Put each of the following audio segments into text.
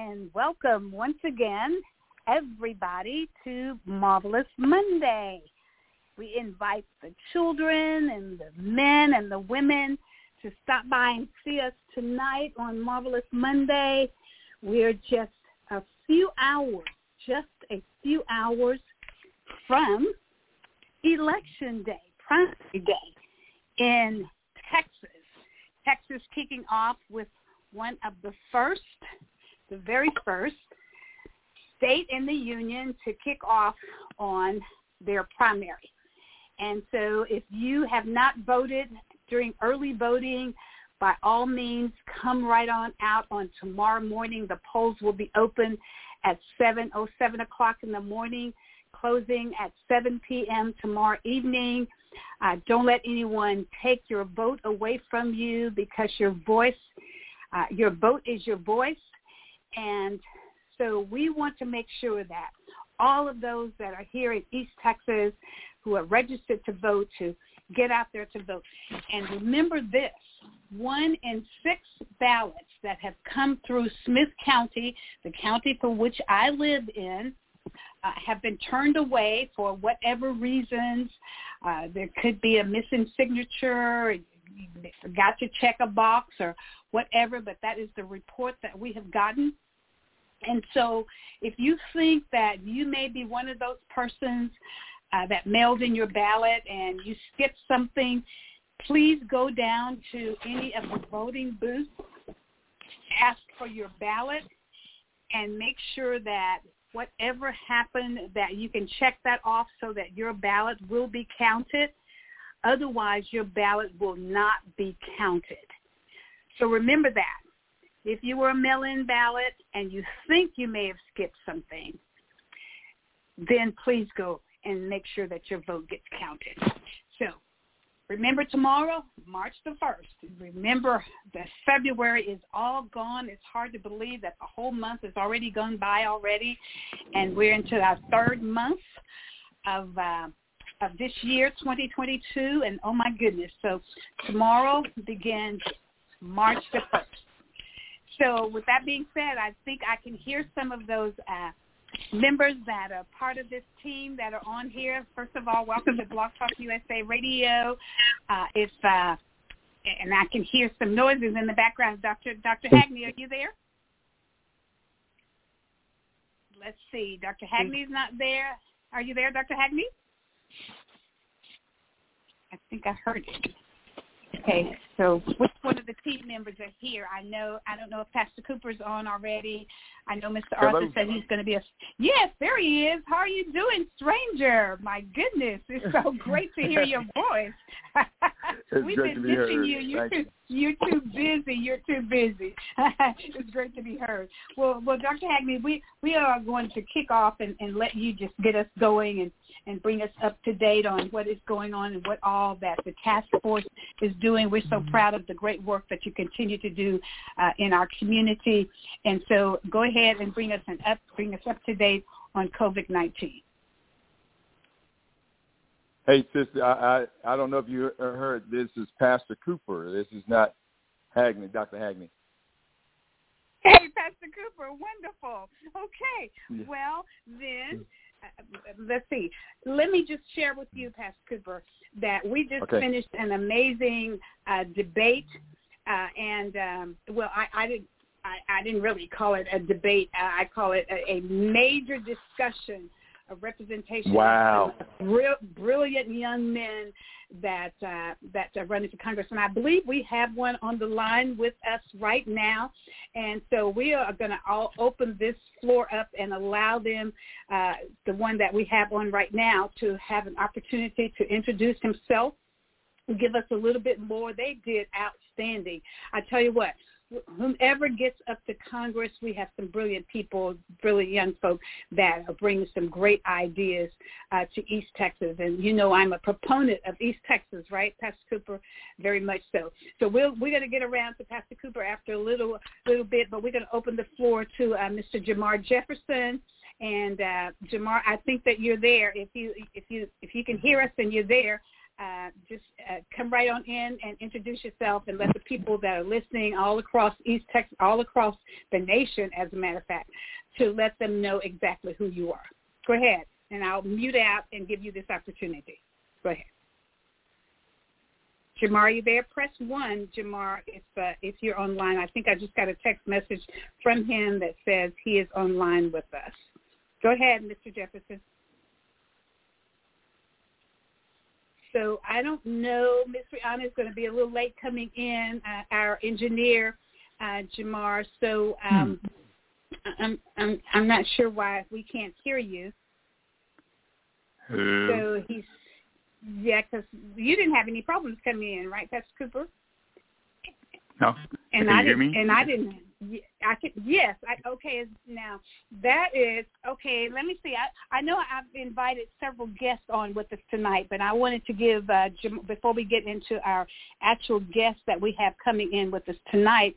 And welcome once again, everybody, to Marvelous Monday. We invite the children and the men and the women to stop by and see us tonight on Marvelous Monday. We're just a few hours, just a few hours from Election Day, Primary Day in Texas. Texas kicking off with one of the first, the very first state in the union to kick off on their primary. And so if you have not voted during early voting, by all means, come right on out on tomorrow morning. The polls will be open at 7, oh, 7 o'clock in the morning, closing at 7 p.m. tomorrow evening. Uh, don't let anyone take your vote away from you because your voice, uh, your vote is your voice. And so we want to make sure that all of those that are here in East Texas who are registered to vote to get out there to vote. And remember this, one in six ballots that have come through Smith County, the county for which I live in, uh, have been turned away for whatever reasons. Uh, there could be a missing signature, you forgot to check a box or whatever, but that is the report that we have gotten. And so if you think that you may be one of those persons uh, that mailed in your ballot and you skipped something, please go down to any of the voting booths, ask for your ballot, and make sure that whatever happened that you can check that off so that your ballot will be counted. Otherwise, your ballot will not be counted. So remember that. If you were a mail-in ballot and you think you may have skipped something, then please go and make sure that your vote gets counted. So remember tomorrow, March the 1st. Remember that February is all gone. It's hard to believe that the whole month has already gone by already. And we're into our third month of uh, of this year, 2022. And oh my goodness. So tomorrow begins March the 1st. So with that being said, I think I can hear some of those uh, members that are part of this team that are on here. First of all, welcome to Blog Talk USA Radio. Uh, if uh, and I can hear some noises in the background. Dr. Dr. Hagney, are you there? Let's see. Dr. Hagney's not there. Are you there, Dr. Hagney? I think I heard it. Okay, so which one of the team members are here? I know. I don't know if Pastor Cooper's on already. I know Mr. Hello. Arthur said he's going to be a. Yes, there he is. How are you doing, stranger? My goodness, it's so great to hear your voice. We've been be missing you. You're too, you're too busy. You're too busy. it's great to be heard. Well, well, Dr. Hagney, we we are going to kick off and, and let you just get us going and and bring us up to date on what is going on and what all that the task force is doing. We're so proud of the great work that you continue to do uh, in our community. And so go ahead and bring us an up bring us up to date on COVID nineteen. Hey, sister, I, I I don't know if you heard. This is Pastor Cooper. This is not Hagney, Dr. Hagney. Hey, Pastor Cooper, wonderful. Okay, yeah. well then, let's see. Let me just share with you, Pastor Cooper, that we just okay. finished an amazing uh, debate, uh, and um, well, I, I didn't. I, I didn't really call it a debate. Uh, I call it a, a major discussion of representation wow. of real, brilliant young men that uh, that are running for Congress, and I believe we have one on the line with us right now. And so we are going to all open this floor up and allow them, uh, the one that we have on right now, to have an opportunity to introduce himself give us a little bit more. They did outstanding. I tell you what, whomever gets up to Congress, we have some brilliant people, brilliant young folk that are bringing some great ideas uh, to East Texas. And you know, I'm a proponent of East Texas, right, Pastor Cooper? Very much so. So we'll, we're going to get around to Pastor Cooper after a little little bit, but we're going to open the floor to uh, Mr. Jamar Jefferson. And uh, Jamar, I think that you're there. If you if you if you can hear us and you're there, uh, just uh, come right on in and introduce yourself and let the people that are listening all across East Texas, all across the nation, as a matter of fact, to let them know exactly who you are. Go ahead, and I'll mute out and give you this opportunity. Go ahead. Jamar, are you there? Press one, Jamar, if uh, if you're online. I think I just got a text message from him that says he is online with us. Go ahead, Mr. Jefferson. So I don't know. Ms. Rihanna is going to be a little late coming in. Uh, our engineer, uh, Jamar. So um, hmm. I'm I'm I'm not sure why we can't hear you. So he's yeah, because you didn't have any problems coming in, right, Pastor Cooper? No. And Can I you hear didn't. me? And I didn't. I can. Yes. I, okay. Now that is okay. Let me see. I I know I've invited several guests on with us tonight, but I wanted to give uh, Jam- before we get into our actual guests that we have coming in with us tonight.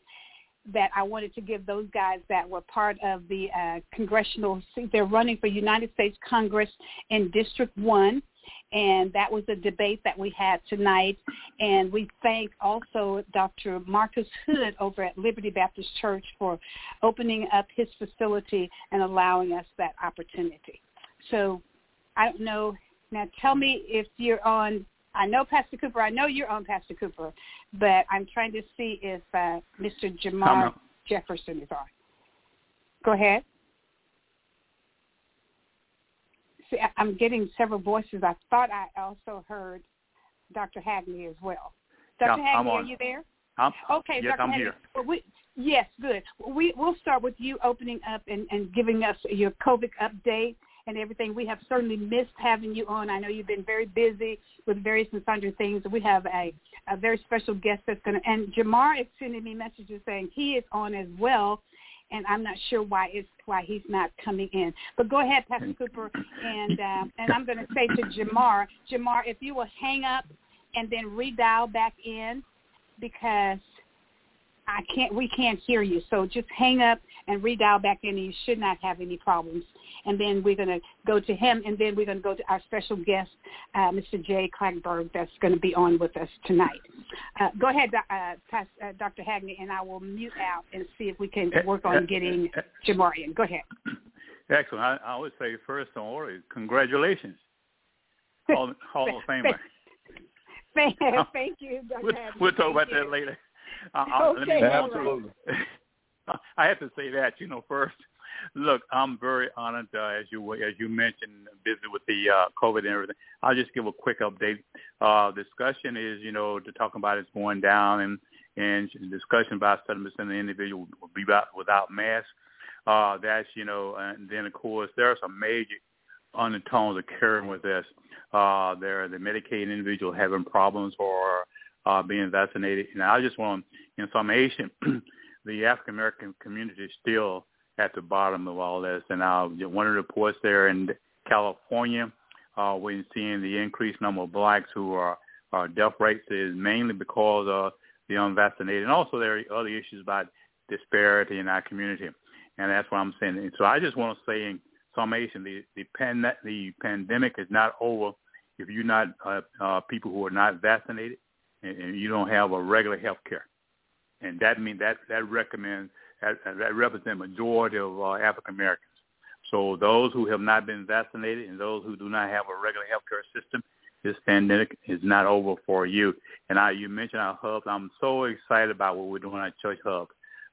That I wanted to give those guys that were part of the uh, congressional. They're running for United States Congress in District One and that was a debate that we had tonight. And we thank also Dr. Marcus Hood over at Liberty Baptist Church for opening up his facility and allowing us that opportunity. So I don't know. Now tell me if you're on. I know Pastor Cooper. I know you're on Pastor Cooper, but I'm trying to see if uh, Mr. Jamar Jefferson is on. Go ahead. See, I'm getting several voices. I thought I also heard Dr. Hagney as well. Dr. Yeah, Hagney, are you there? I'm, Okay, yes, Dr. I'm Hagney. here. We, yes, good. We, we'll start with you opening up and, and giving us your COVID update and everything. We have certainly missed having you on. I know you've been very busy with various and sundry things. We have a, a very special guest that's going to, and Jamar is sending me messages saying he is on as well and I'm not sure why it's why he's not coming in. But go ahead, Pastor Cooper, and uh, and I'm going to say to Jamar, Jamar, if you will hang up and then redial back in because I can't, we can't hear you. So just hang up and redial back in, and you should not have any problems. And then we're going to go to him, and then we're going to go to our special guest, uh, Mr. Jay Clagberg, that's going to be on with us tonight. Uh, go ahead, uh, uh, Dr. Hagney, and I will mute out and see if we can work on getting Jamar in. Go ahead. Excellent. I, I would say first on order, congratulations, Hall, Hall of Famer. Thank, thank you, Dr. We'll, we'll talk about that later. Uh, me- Okay. Absolutely. I have to say that, you know, first, look, I'm very honored, uh, as you as you mentioned, busy with the uh, COVID and everything. I'll just give a quick update. Uh, discussion is, you know, to talk about it's going down, and and discussion about 70% of the individual will be without, without masks. Uh, that's, you know, and then of course there are some major undertones occurring with this. Uh, there are the Medicaid individual having problems or uh, being vaccinated. And I just want, in summation, the African American community is still at the bottom of all this. And uh, one of the reports there in California, uh, we're seeing the increased number of blacks who are, death rates is mainly because of the unvaccinated. And also there are other issues about disparity in our community. And that's what I'm saying. And so I just want to say in summation, the, the, pan, the pandemic is not over if you're not uh, uh, people who are not vaccinated and, and you don't have a regular health care. And that means that, that recommends, that, that represents majority of uh, African Americans. So those who have not been vaccinated and those who do not have a regular health care system, this pandemic is not over for you. And I, you mentioned our hubs. I'm so excited about what we're doing at Church Hub.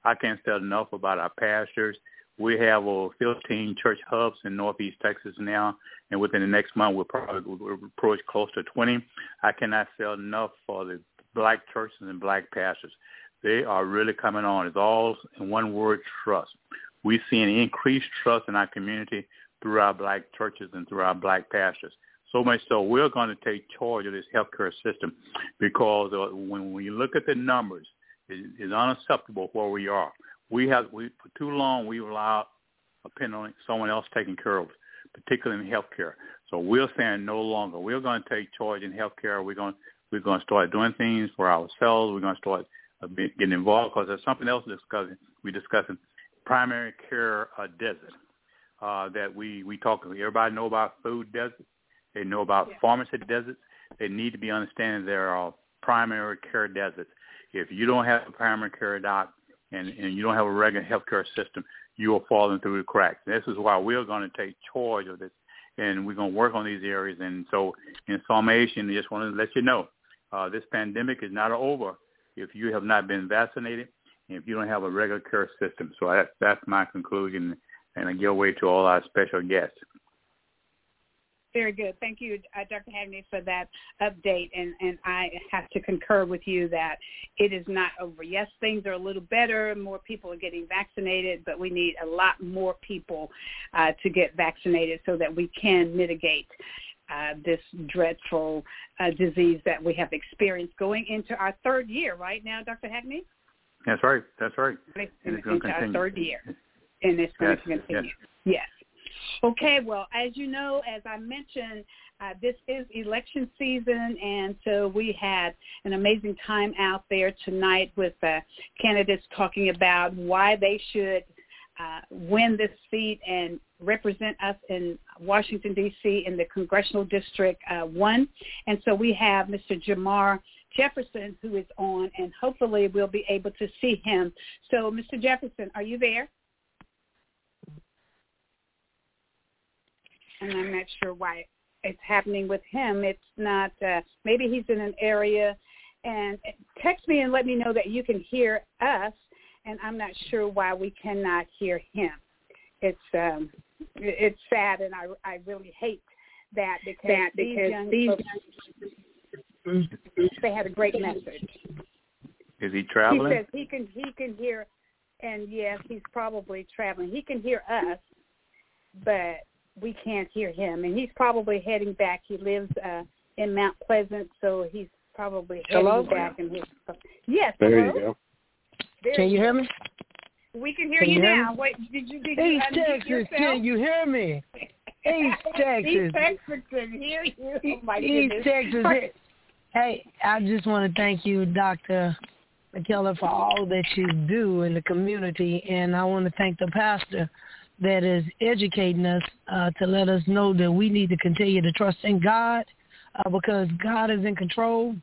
I can't say enough about our pastors. We have uh, 15 church hubs in Northeast Texas now, and within the next month we'll probably we'll approach close to 20. I cannot say enough for the black churches and black pastors. They are really coming on. It's all in one word, trust. We see an increased trust in our community through our black churches and through our black pastors. So much so, we're going to take charge of this healthcare system because uh, when we look at the numbers, it is unacceptable where we are we have we for too long we allowed depend on someone else taking care of, particularly in healthcare. So we're saying no longer. We're going to take charge in healthcare. We're going we're going to start doing things for ourselves. We're going to start uh, getting involved because there's something else discussing. We discussing primary care uh, desert uh, that we we talk. Everybody know about food deserts. They know about yeah. pharmacy deserts. They need to be understanding there are primary care deserts. If you don't have a primary care doc, and, and you don't have a regular healthcare system, you are falling through the cracks. This is why we're going to take charge of this, and we're going to work on these areas. And so, in summation, I just want to let you know, uh, this pandemic is not over if you have not been vaccinated and if you don't have a regular care system. So that's my conclusion, and I give away to all our special guests. Very good. Thank you, uh, Dr. Hagney, for that update. And, and I have to concur with you that it is not over. Yes, things are a little better. More people are getting vaccinated, but we need a lot more people uh, to get vaccinated so that we can mitigate uh, this dreadful uh, disease that we have experienced going into our third year right now, Dr. Hagney? That's right. That's right. And it's our third year. And it's going yes, to continue. Yes. yes. Okay, well, as you know, as I mentioned, uh, this is election season, and so we had an amazing time out there tonight with uh, candidates talking about why they should uh, win this seat and represent us in Washington, D.C. in the Congressional District uh, 1. And so we have Mr. Jamar Jefferson who is on, and hopefully we'll be able to see him. So, Mr. Jefferson, are you there? And I'm not sure why it's happening with him. It's not. Uh, maybe he's in an area, and text me and let me know that you can hear us. And I'm not sure why we cannot hear him. It's um, it's sad, and I I really hate that because that these young these folks, they had a great message. Is he traveling? He says he can he can hear, and yes, he's probably traveling. He can hear us, but we can't hear him, and he's probably heading back. He lives uh, in Mount Pleasant, so he's probably heading hello? back. And his yes, there hello? you go. There can you hear me? We can hear can you, you now. Wait, did you did East you Texas, yourself? can you hear me? East Texas. East Texas can hear you. Oh my East goodness. Texas. hey, I just want to thank you, Doctor McKellar, for all that you do in the community, and I want to thank the pastor that is educating us uh, to let us know that we need to continue to trust in God uh, because God is in control.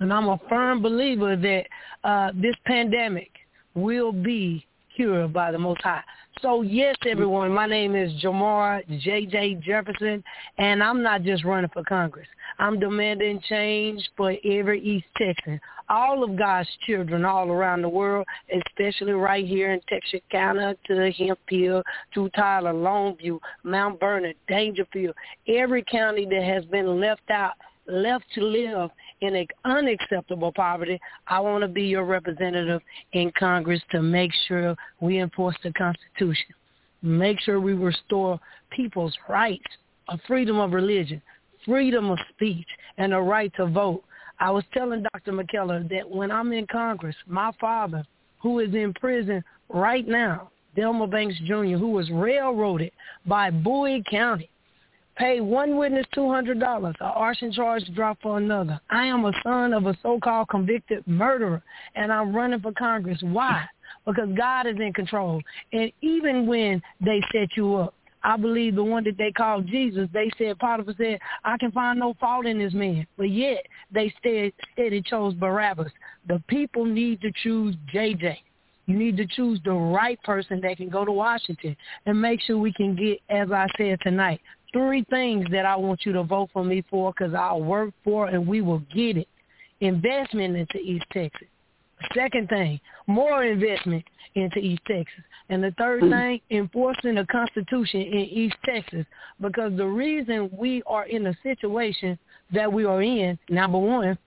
And I'm a firm believer that uh, this pandemic will be cured by the Most High. So yes, everyone, my name is Jamar J.J. Jefferson, and I'm not just running for Congress. I'm demanding change for every East Texan, all of God's children all around the world, especially right here in Texarkana to Hemphill, to Tyler, Longview, Mount Vernon, Daingerfield, every county that has been left out left to live in an unacceptable poverty, I want to be your representative in Congress to make sure we enforce the Constitution, make sure we restore people's rights of freedom of religion, freedom of speech, and the right to vote. I was telling Dr. McKellar that when I'm in Congress, my father, who is in prison right now, Delma Banks Jr., who was railroaded by Bowie County, Pay one witness $200, an arson charge dropped for another. I am a son of a so-called convicted murderer, and I'm running for Congress. Why? Because God is in control. And even when they set you up, I believe the one that they called Jesus, they said, Potiphar said, I can find no fault in this man. But yet they steady, steady chose Barabbas. The people need to choose JJ. You need to choose the right person that can go to Washington and make sure we can get, as I said tonight, three things that I want you to vote for me for because I'll work for and we will get it. Investment into East Texas. Second thing, more investment into East Texas. And the 3rd mm-hmm. thing, enforcing the Constitution in East Texas. Because the reason we are in the situation that we are in, number one,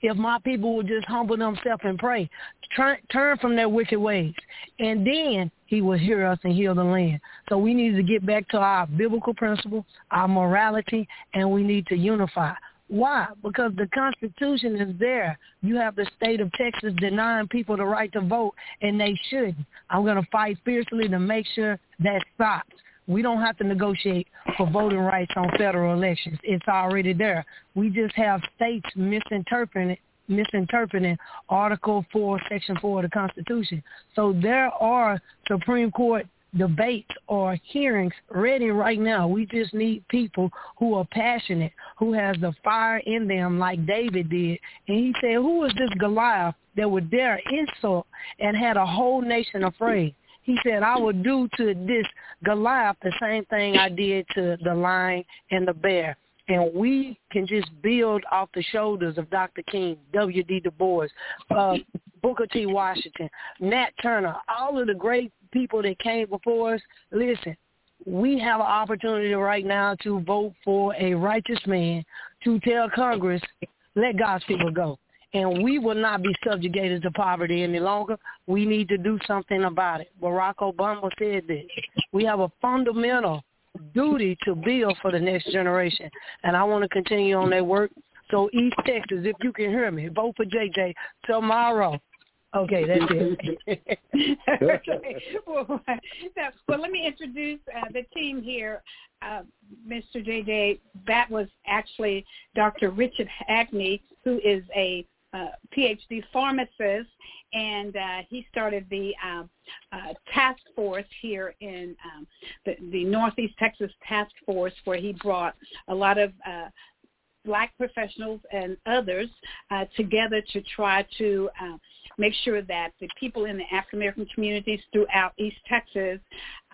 if my people would just humble themselves and pray, turn, turn from their wicked ways, and then he will hear us and heal the land. So we need to get back to our biblical principle, our morality, and we need to unify. Why? Because the Constitution is there. You have the state of Texas denying people the right to vote, and they shouldn't. I'm going to fight fiercely to make sure that stops. We don't have to negotiate for voting rights on federal elections. It's already there. We just have states misinterpreting misinterpreting Article 4, Section 4 of the Constitution. So there are Supreme Court debates or hearings ready right now. We just need people who are passionate, who has the fire in them like David did. And he said, who is this Goliath that would dare insult and had a whole nation afraid? He said, I will do to this Goliath the same thing I did to the lion and the bear. And we can just build off the shoulders of Dr. King, W.D. Du Bois, uh, Booker T. Washington, Nat Turner, all of the great people that came before us. Listen, we have an opportunity right now to vote for a righteous man to tell Congress, let God's people go and we will not be subjugated to poverty any longer. We need to do something about it. Barack Obama said this. We have a fundamental duty to build for the next generation, and I want to continue on that work. So East Texas, if you can hear me, vote for JJ tomorrow. Okay, that's it. okay. Well, well, let me introduce uh, the team here. Uh, Mr. JJ, that was actually Dr. Richard Hackney, who is a uh, PhD pharmacist, and uh, he started the um, uh, task force here in um, the, the Northeast Texas Task Force, where he brought a lot of uh, black professionals and others uh, together to try to uh, make sure that the people in the African American communities throughout East Texas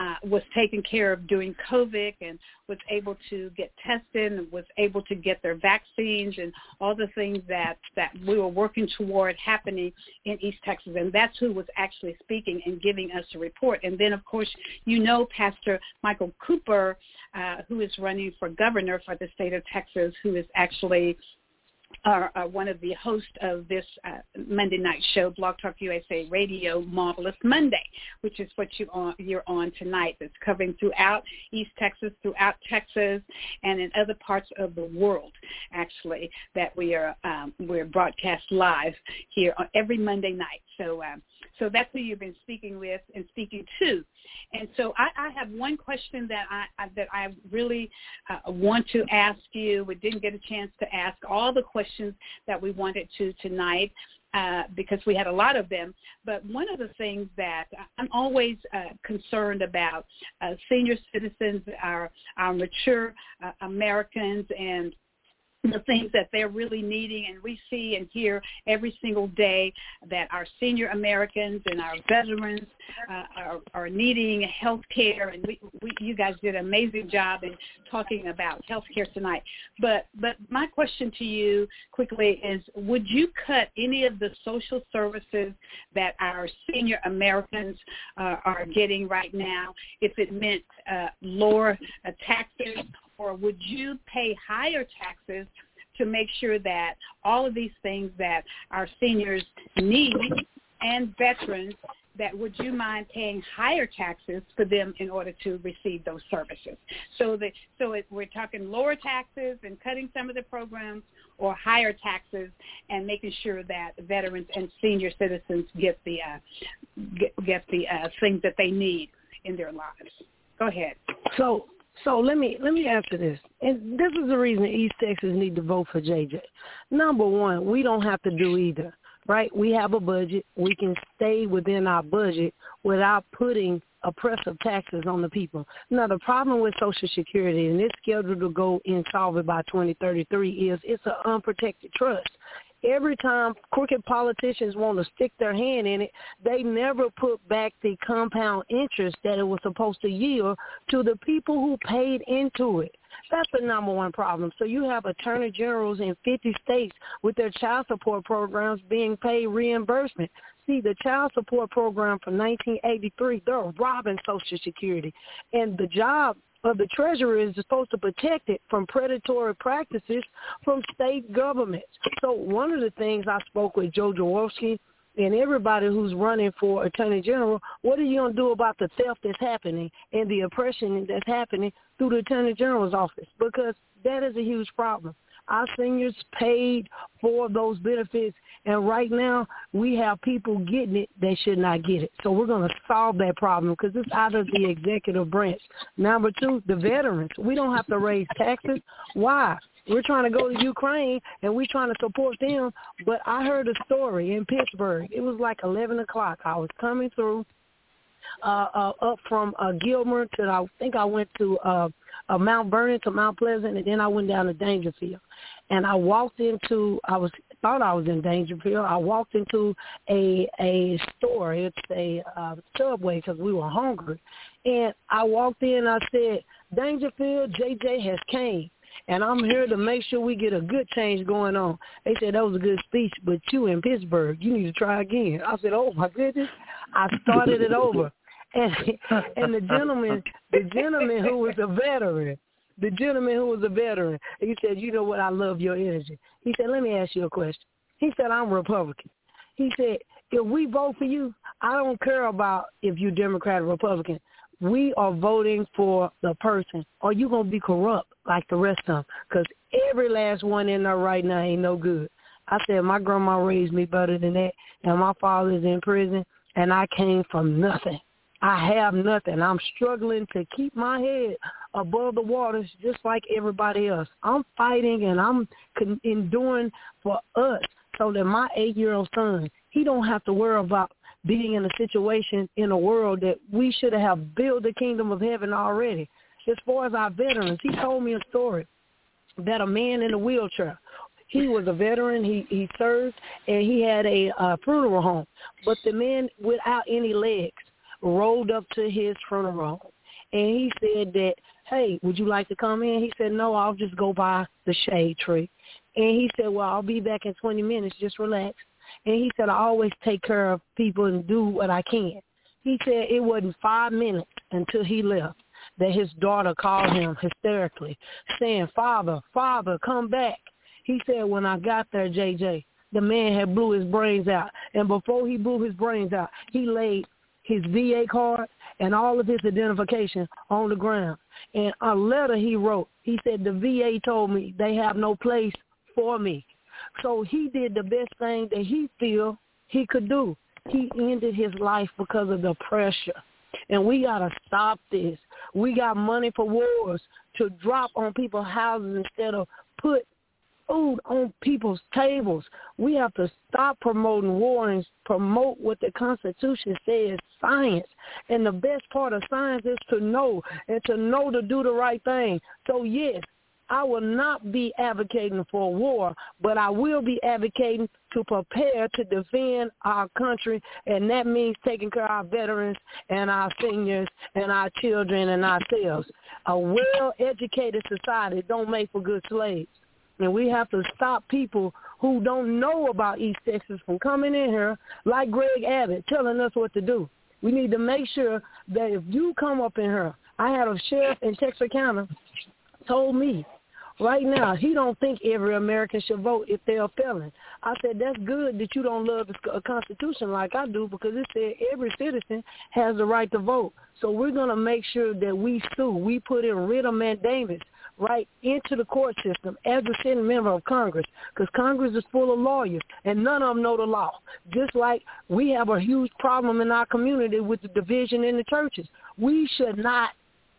uh, was taken care of during COVID and was able to get tested and was able to get their vaccines and all the things that, that we were working toward happening in East Texas. And that's who was actually speaking and giving us a report. And then, of course, you know Pastor Michael Cooper, uh, who is running for governor for the state of Texas, who is actually are, are one of the hosts of this uh, Monday night show, Blog Talk USA Radio Marvelous Monday, which is what you are, you're on tonight. That's covering throughout East Texas, throughout Texas, and in other parts of the world, actually, that we are um, we're broadcast live here on every Monday night. So um, so that's who you've been speaking with and speaking to. And so I, I have one question that I, that I really uh, want to ask you. We didn't get a chance to ask all the questions that we wanted to tonight. Uh, because we had a lot of them. But one of the things that I'm always uh, concerned about, uh, senior citizens, our, our mature uh, Americans, and the things that they're really needing and we see and hear every single day that our senior Americans and our veterans uh, are, are needing health care and we, we, you guys did an amazing job in talking about health care tonight. But, but my question to you quickly is would you cut any of the social services that our senior Americans uh, are getting right now if it meant uh, lower uh, taxes or would you pay higher taxes to make sure that all of these things that our seniors need and veterans that would you mind paying higher taxes for them in order to receive those services? So that so it, we're talking lower taxes and cutting some of the programs, or higher taxes and making sure that veterans and senior citizens get the uh, get, get the uh, things that they need in their lives. Go ahead. So so let me let me answer this. And this is the reason East Texas need to vote for JJ. Number one, we don't have to do either. Right? We have a budget. We can stay within our budget without putting oppressive taxes on the people. Now the problem with Social Security and it's scheduled to go insolvent by 2033 is it's an unprotected trust every time crooked politicians want to stick their hand in it, they never put back the compound interest that it was supposed to yield to the people who paid into it. That's the number one problem. So you have attorney generals in 50 states with their child support programs being paid reimbursement. See, the child support program from 1983, they're robbing Social Security. And the job of the Treasury is supposed to protect it from predatory practices from state governments. So one of the things I spoke with Joe Jaworski and everybody who's running for attorney general, what are you going to do about the theft that's happening and the oppression that's happening through the attorney general's office? Because that is a huge problem. Our seniors paid for those benefits, and right now we have people getting it that should not get it. So we're going to solve that problem because it's out of the executive branch. Number two, the veterans. We don't have to raise taxes. Why? We're trying to go to Ukraine and we're trying to support them. But I heard a story in Pittsburgh. It was like 11 o'clock. I was coming through uh, uh, up from uh, Gilmer to I think I went to uh, uh, Mount Vernon to Mount Pleasant, and then I went down to Daingerfield. And I walked into I was thought I was in Daingerfield. I walked into a a store. It's a uh, Subway because we were hungry, and I walked in. I said, "Daingerfield, JJ has came and I'm here to make sure we get a good change going on. They said that was a good speech, but you in Pittsburgh, you need to try again. I said, oh my goodness, I started it over, and and the gentleman, the gentleman who was a veteran, the gentleman who was a veteran, he said, you know what, I love your energy. He said, let me ask you a question. He said, I'm Republican. He said, if we vote for you, I don't care about if you're Democrat or Republican we are voting for the person. Are you going to be corrupt like the rest of them? Because every last one in there right now ain't no good. I said, my grandma raised me better than that, and my father's in prison, and I came from nothing. I have nothing. I'm struggling to keep my head above the waters just like everybody else. I'm fighting and I'm enduring for us so that my eight-year-old son, he don't have to worry about being in a situation in a world that we should have built the kingdom of heaven already. As far as our veterans, he told me a story that a man in a wheelchair, he was a veteran, he, he served, and he had a uh, funeral home. But the man without any legs rolled up to his funeral. And he said that, hey, would you like to come in? He said, no, I'll just go by the shade tree. And he said, well, I'll be back in 20 minutes. Just relax. And he said, I always take care of people and do what I can. He said it wasn't five minutes until he left that his daughter called him hysterically, saying, Father, Father, come back. He said, when I got there, JJ, the man had blew his brains out. And before he blew his brains out, he laid his VA card and all of his identification on the ground. And a letter he wrote, he said, the VA told me they have no place for me. So he did the best thing that he feel he could do. He ended his life because of the pressure. And we got to stop this. We got money for wars to drop on people's houses instead of put food on people's tables. We have to stop promoting war and promote what the Constitution says, science. And the best part of science is to know and to know to do the right thing. So yes, I will not be advocating for war, but I will be advocating to prepare to defend our country, and that means taking care of our veterans and our seniors and our children and ourselves. A well-educated society don't make for good slaves. And we have to stop people who don't know about East Texas from coming in here, like Greg Abbott, telling us what to do. We need to make sure that if you come up in here, I had a sheriff in Texarkana told me right now he don't think every American should vote if they're a felon. I said that's good that you don't love the Constitution like I do because it said every citizen has the right to vote. So we're to make sure that we sue. We put in writ of mandamus right into the court system as a sitting member of Congress because Congress is full of lawyers and none of them know the law. Just like we have a huge problem in our community with the division in the churches. We should not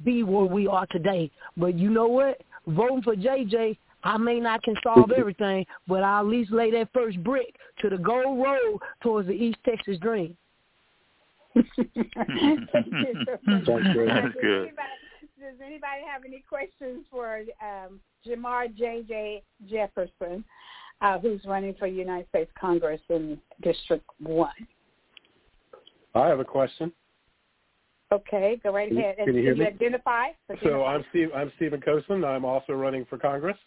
be where we are today. But you know what? voting for JJ, I may not can solve everything, but I'll at least lay that first brick to the gold road towards the East Texas dream. That's good. Does anybody have any questions for um, Jamar J.J. Jefferson? uh, who's running for United States Congress in District 1. I have a question. Okay, go right ahead. Can you hear me? Identify. So I'm Steve. I'm Stephen Kocen. I'm also running for Congress,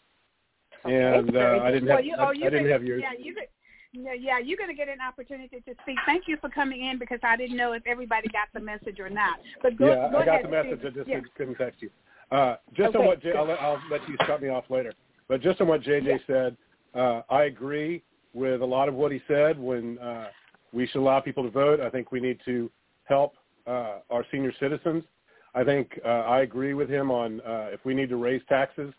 and uh, I didn't have. Well, you, oh, you I didn't could, have yours. Yeah, you could. Yeah, yeah, you're going to get an opportunity to speak. Thank you for coming in because I didn't know if everybody got the message or not. But go, yeah, go I got the message. I just yeah. couldn't text you. Uh, just Okay, on what J-. I'll, let, I'll let you cut me off later. But just on what JJ Yeah. said, uh, I agree with a lot of what he said. When uh, we should allow people to vote, I think we need to help uh, our senior citizens. I think uh, I agree with him on uh, if we need to raise taxes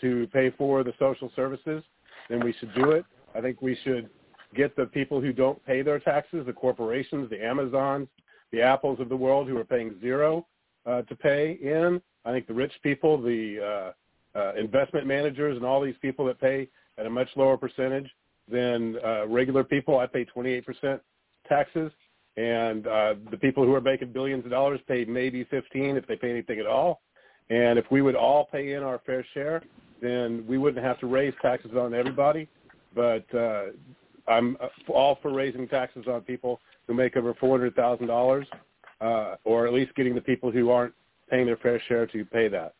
to pay for the social services, then we should do it. I think we should get the people who don't pay their taxes, the corporations, the Amazons, the Apples of the world who are paying zero uh, to pay in. I think the rich people, the uh, uh, investment managers, and all these people that pay at a much lower percentage than uh, regular people. I pay 28% taxes, and uh, the people who are making billions of dollars pay maybe 15 if they pay anything at all. And if we would all pay in our fair share, then we wouldn't have to raise taxes on everybody. But uh, I'm uh, all for raising taxes on people who make over four hundred thousand dollars, uh, or at least getting the people who aren't paying their fair share to pay that.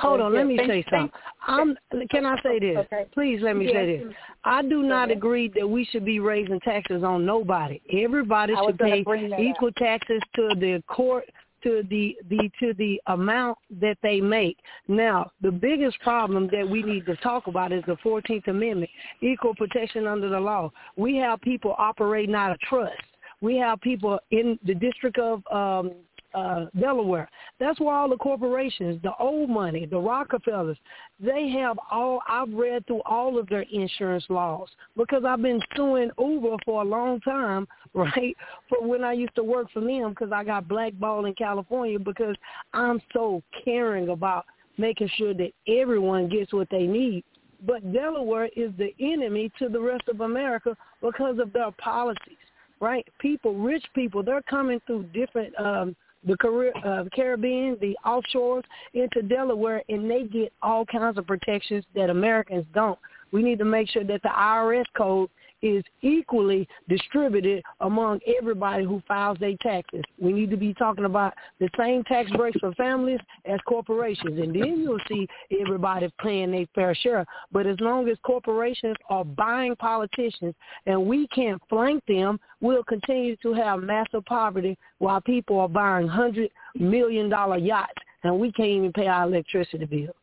Hold on, let me say something. I'm, can I say this? Okay. Please let me Yes. say this. I do not ahead. agree that we should be raising taxes on nobody. Everybody should pay bring that equal taxes to the court to the the to the amount that they make. Now, the biggest problem that we need to talk about is the 14th Amendment, equal protection under the law. We have people operating out of trust. We have people in the District of um, uh, Delaware. That's where all the corporations, the old money, the Rockefellers, they have all, I've read through all of their insurance laws because I've been suing Uber for a long time, right? For when I used to work for them because I got blackballed in California because I'm so caring about making sure that everyone gets what they need. But Delaware is the enemy to the rest of America because of their policies, right? People, rich people, they're coming through different um, the uh, Caribbean, the offshores into Delaware, and they get all kinds of protections that Americans don't. We need to make sure that the IRS code is equally distributed among everybody who files their taxes. We need to be talking about the same tax breaks for families as corporations, and then you'll see everybody paying their fair share. But as long as corporations are buying politicians and we can't flank them, we'll continue to have massive poverty while people are buying hundred million dollar yachts and we can't even pay our electricity bill.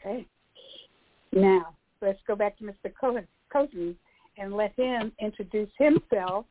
Okay. Now, let's go back to Mr. Cohen, and let him introduce himself,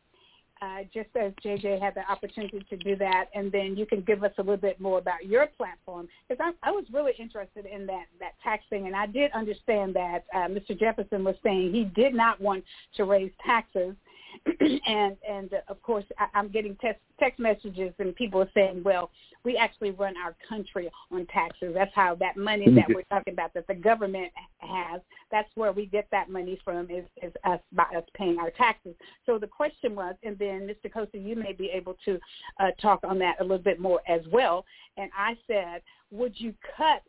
uh, just as JJ had the opportunity to do that, and then you can give us a little bit more about your platform. Because I, I was really interested in that, that tax thing, and I did understand that uh, Mr. Jefferson was saying he did not want to raise taxes. and and uh, of course I, I'm getting text text messages and people are saying, well, we actually run our country on taxes. That's how that money that we're talking about that the government has. That's where we get that money from is, is us by us paying our taxes. So the question was, and then Mr. Costa, you may be able to uh, talk on that a little bit more as well. And I said, would you cut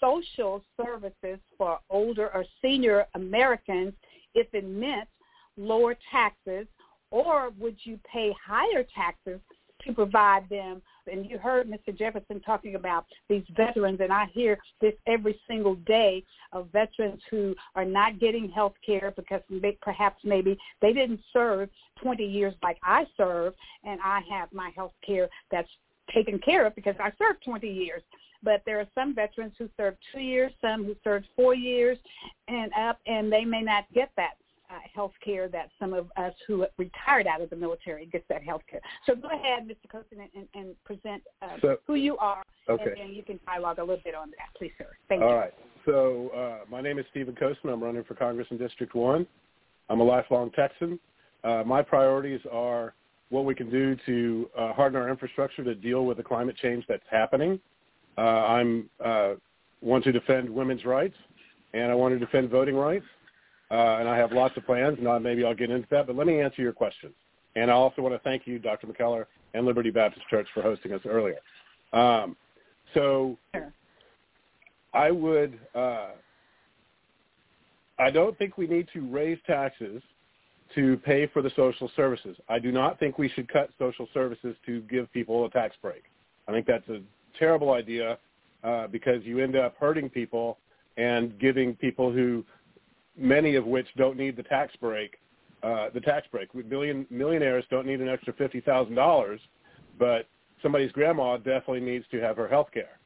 social services for older or senior Americans if it meant lower taxes, or would you pay higher taxes to provide them? And you heard Mr. Jefferson talking about these veterans, and I hear this every single day of veterans who are not getting health care because perhaps maybe they didn't serve 20 years like I served, and I have my health care that's taken care of because I served 20 years but there are some veterans who served two years, some who served four years and up, and they may not get that uh, health care that some of us who retired out of the military gets that health care. So go ahead, Mr. Coulson, and, and present uh, So- who you are, Okay. and then you can dialogue a little bit on that, please, sir. Thank All you. right. So uh, my name is Stephen Kocen. I'm running for Congress in District 1. I'm a lifelong Texan. Uh, my priorities are what we can do to uh, harden our infrastructure to deal with the climate change that's happening. Uh, I'm uh, want to defend women's rights, and I want to defend voting rights. Uh, and I have lots of plans, and maybe I'll get into that. But let me answer your questions. And I also want to thank you, Dr. McKellar, and Liberty Baptist Church for hosting us earlier. Um, so Sure. I would uh, I don't think we need to raise taxes to pay for the social services. I do not think we should cut social services to give people a tax break. I think that's a terrible idea uh, because you end up hurting people and giving people who, many of which don't need the tax break, uh, the tax break. Million, millionaires don't need an extra fifty thousand dollars, but somebody's grandma definitely needs to have her health care,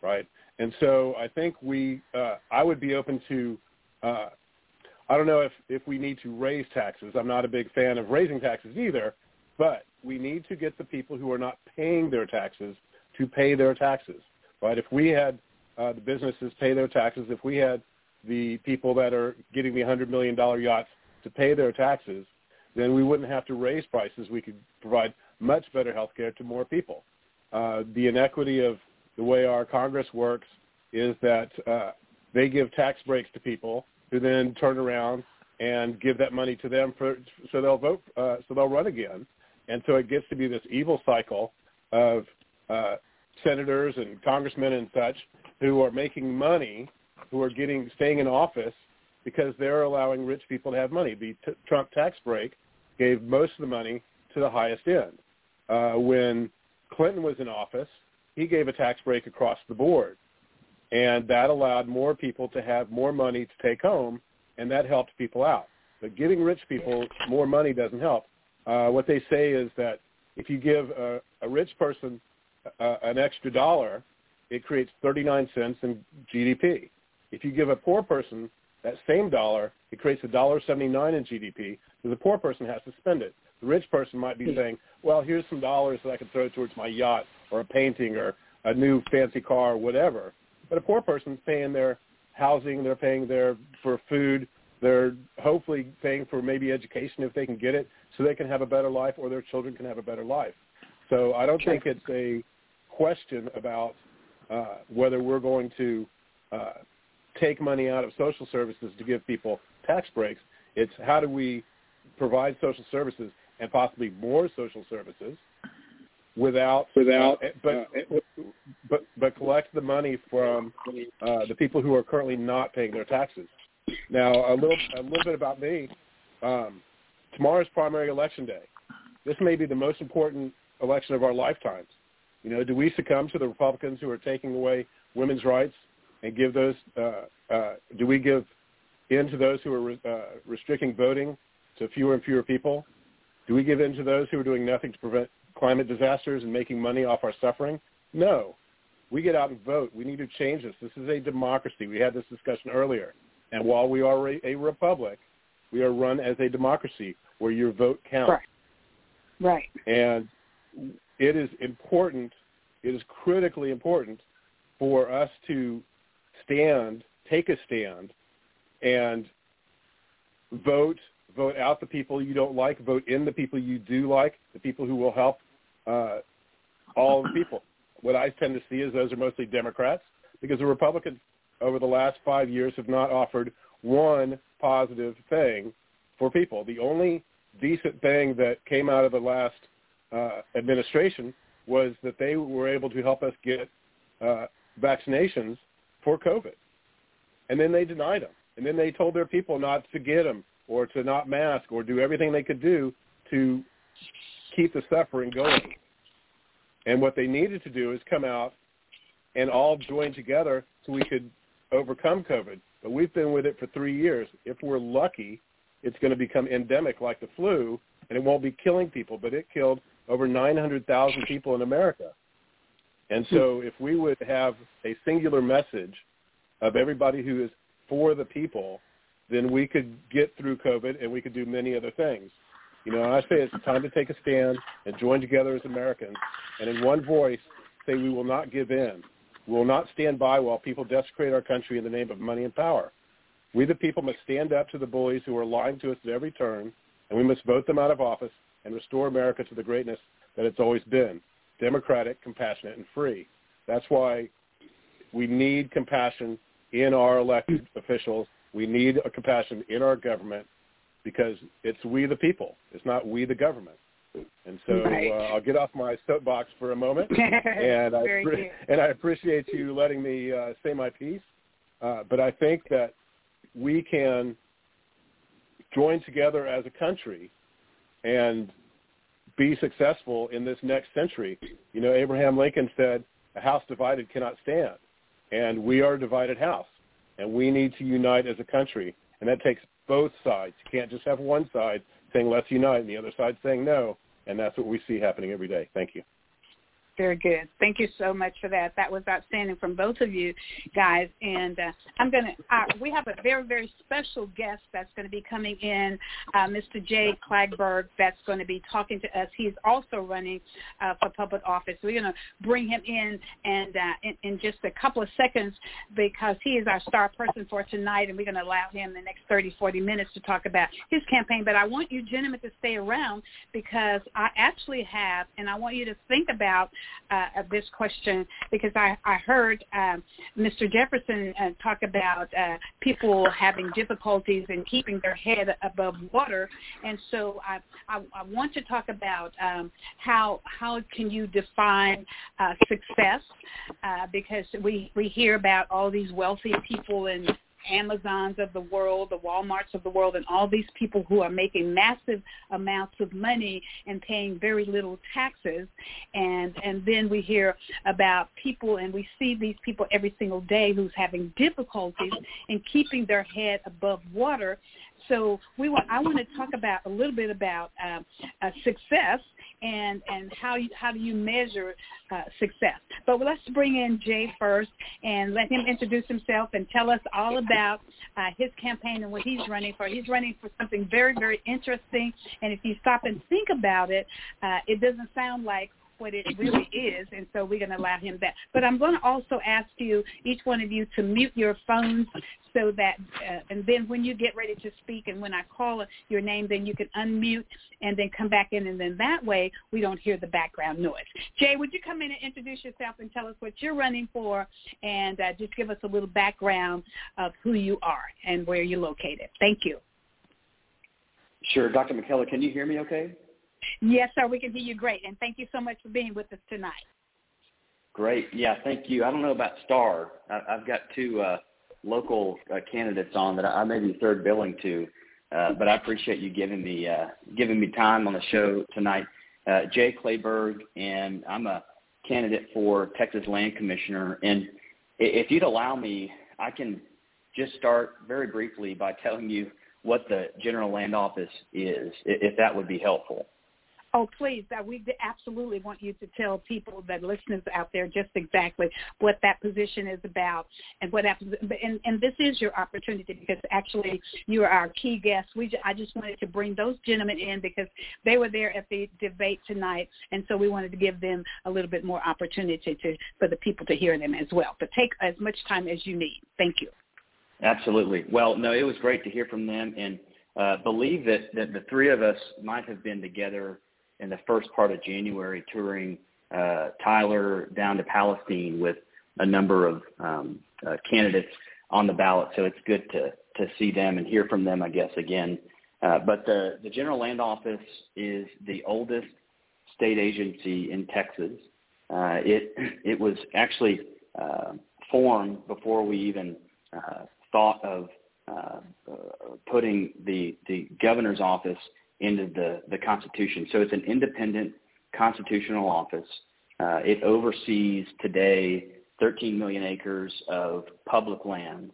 right? And so I think we, uh, I would be open to uh, I don't know if, if we need to raise taxes. I'm not a big fan of raising taxes either, but we need to get the people who are not paying their taxes to pay their taxes. Right? If we had uh, the businesses pay their taxes, if we had the people that are getting the $100 million yachts to pay their taxes, then we wouldn't have to raise prices. We could provide much better health care to more people. Uh, the inequity of the way our Congress works is that uh, they give tax breaks to people who then turn around and give that money to them for so they'll vote uh, so they'll run again, and so it gets to be this evil cycle of uh, senators and congressmen and such who are making money, who are getting staying in office because they're allowing rich people to have money. The t- Trump tax break gave most of the money to the highest end. Uh, when Clinton was in office, he gave a tax break across the board and that allowed more people to have more money to take home, and that helped people out. But giving rich people more money doesn't help. Uh, what they say is that if you give a, a rich person uh, an extra dollar, it creates 39 cents in GDP. If you give a poor person that same dollar, it creates a dollar 79 in GDP because the poor person has to spend it. The rich person might be saying, well, here's some dollars that I can throw towards my yacht or a painting or a new fancy car or whatever. But a poor person's paying their housing, they're paying their for food, they're hopefully paying for maybe education if they can get it, so they can have a better life or their children can have a better life. So I don't sure. think it's a question about uh, whether we're going to uh, take money out of social services to give people tax breaks. It's how do we provide social services and possibly more social services without without uh, but uh, but but collect the money from uh, the people who are currently not paying their taxes. Now a little a little bit about me. Um, tomorrow's primary election day. This may be the most important election of our lifetimes. You know, do we succumb to the Republicans who are taking away women's rights and give those? Uh, uh, do we give in to those who are re- uh, restricting voting to fewer and fewer people? Do we give in to those who are doing nothing to prevent climate disasters and making money off our suffering? No. We get out and vote. We need to change this. This is a democracy. We had this discussion earlier. And while we are a, republic, we are run as a democracy where your vote counts. Right. Right. And it is important, it is critically important for us to stand, take a stand, and vote vote out the people you don't like, vote in the people you do like, the people who will help uh, all the people. What I tend to see is those are mostly Democrats because the Republicans over the last five years have not offered one positive thing for people. The only decent thing that came out of the last uh, administration was that they were able to help us get uh, vaccinations for COVID. And then they denied them. And then they told their people not to get them or to not mask or do everything they could do to keep the suffering going. And what they needed to do is come out and all join together so we could overcome COVID. But we've been with it for three years. If we're lucky, it's going to become endemic like the flu, and it won't be killing people, but it killed over 900,000 people in America. And hmm. so if we would have a singular message of everybody who is for the people, then we could get through COVID and we could do many other things. You know, I say it's time to take a stand and join together as Americans, and in one voice say we will not give in. We will not stand by while people desecrate our country in the name of money and power. We the people must stand up to the bullies who are lying to us at every turn, and we must vote them out of office and restore America to the greatness that it's always been, democratic, compassionate, and free. That's why we need compassion in our elected officials. We need a compassion in our government because it's we the people. It's not we the government. And so right. uh, I'll get off my soapbox for a moment, and I pre- and I appreciate you letting me uh, say my piece. Uh, but I think that we can join together as a country and be successful in this next century. You know, Abraham Lincoln said, a house divided cannot stand. And we are a divided house. And we need to unite as a country. And that takes both sides. You can't just have one side saying let's unite and the other side saying no. And that's what we see happening every day. Thank you. Very good. Thank you so much for that. That was outstanding from both of you guys. And uh, I'm going to, uh, we have a very, very special guest that's going to be coming in, uh, Mr. Jay Kleberg, that's going to be talking to us. He's also running uh, for public office. We're going to bring him in and uh, in, in just a couple of seconds because he is our star person for tonight, and we're going to allow him the next 30, 40 minutes to talk about his campaign. But I want you gentlemen to stay around because I actually have, and I want you to think about uh, of this question because I, I heard um, Mr. Jefferson uh, talk about uh, people having difficulties in keeping their head above water, and so I, I, I want to talk about um, how how can you define uh, success uh, because we we hear about all these wealthy people and Amazons of the world, the Walmarts of the world, and all these people who are making massive amounts of money and paying very little taxes. And and then we hear about people, and we see these people every single day who's having difficulties in keeping their head above water so we want I want to talk about a little bit about um, uh, success and and how you, how do you measure uh, success. But let's bring in Jay first and let him introduce himself and tell us all about uh, his campaign and what he's running for. He's running for something very very interesting, and if you stop and think about it, uh, it doesn't sound like what it really is, and so we're going to allow him that. But I'm going to also ask you, each one of you, to mute your phones so that, uh, and then when you get ready to speak and when I call your name, then you can unmute and then come back in, and then that way we don't hear the background noise. Jay, would you come in and introduce yourself and tell us what you're running for, and uh, just give us a little background of who you are and where you're located. Thank you. Sure. Dr. McKellar, can you hear me okay? Yes, sir. We can hear you great. And thank you so much for being with us tonight. Great. Yeah, thank you. I don't know about Star. I, have got two uh, local uh, candidates on that I may be third billing to, uh, but I appreciate you giving me uh, giving me time on the show tonight. Uh, Jay Kleberg, and I'm a candidate for Texas Land Commissioner. And if you'd allow me, I can just start very briefly by telling you what the General Land Office is, if that would be helpful. Oh, please. We absolutely want you to tell people, that listeners out there, just exactly what that position is about and what happens. And, and this is your opportunity because actually you are our key guest. We, I just wanted to bring those gentlemen in because they were there at the debate tonight, and so we wanted to give them a little bit more opportunity to for the people to hear them as well. But take as much time as you need. Thank you. Absolutely. Well, no, it was great to hear from them and uh, believe that, that the three of us might have been together – in the first part of January touring uh, Tyler down to Palestine with a number of um, uh, candidates on the ballot. So it's good to to see them and hear from them, I guess, again. Uh, but the the General Land Office is the oldest state agency in Texas. Uh, it it was actually uh, formed before we even uh, thought of uh, uh, putting the the governor's office into the, the Constitution. So it's an independent constitutional office. Uh, it oversees today 13 million acres of public lands,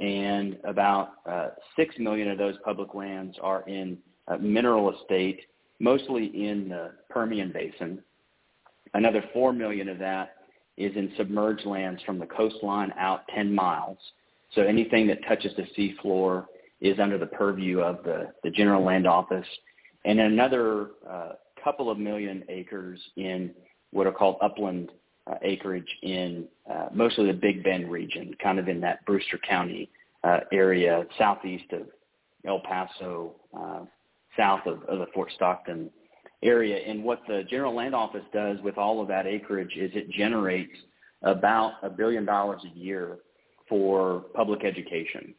and about uh, 6 million of those public lands are in uh, mineral estate, mostly in the Permian Basin. Another 4 million of that is in submerged lands from the coastline out 10 miles. So anything that touches the seafloor is under the purview of the, the General Land Office, and another uh, couple of million acres in what are called upland uh, acreage in uh, mostly the Big Bend region, kind of in that Brewster County uh, area, southeast of El Paso, uh, south of, of the Fort Stockton area. And what the General Land Office does with all of that acreage is it generates about a billion dollars a year for public education.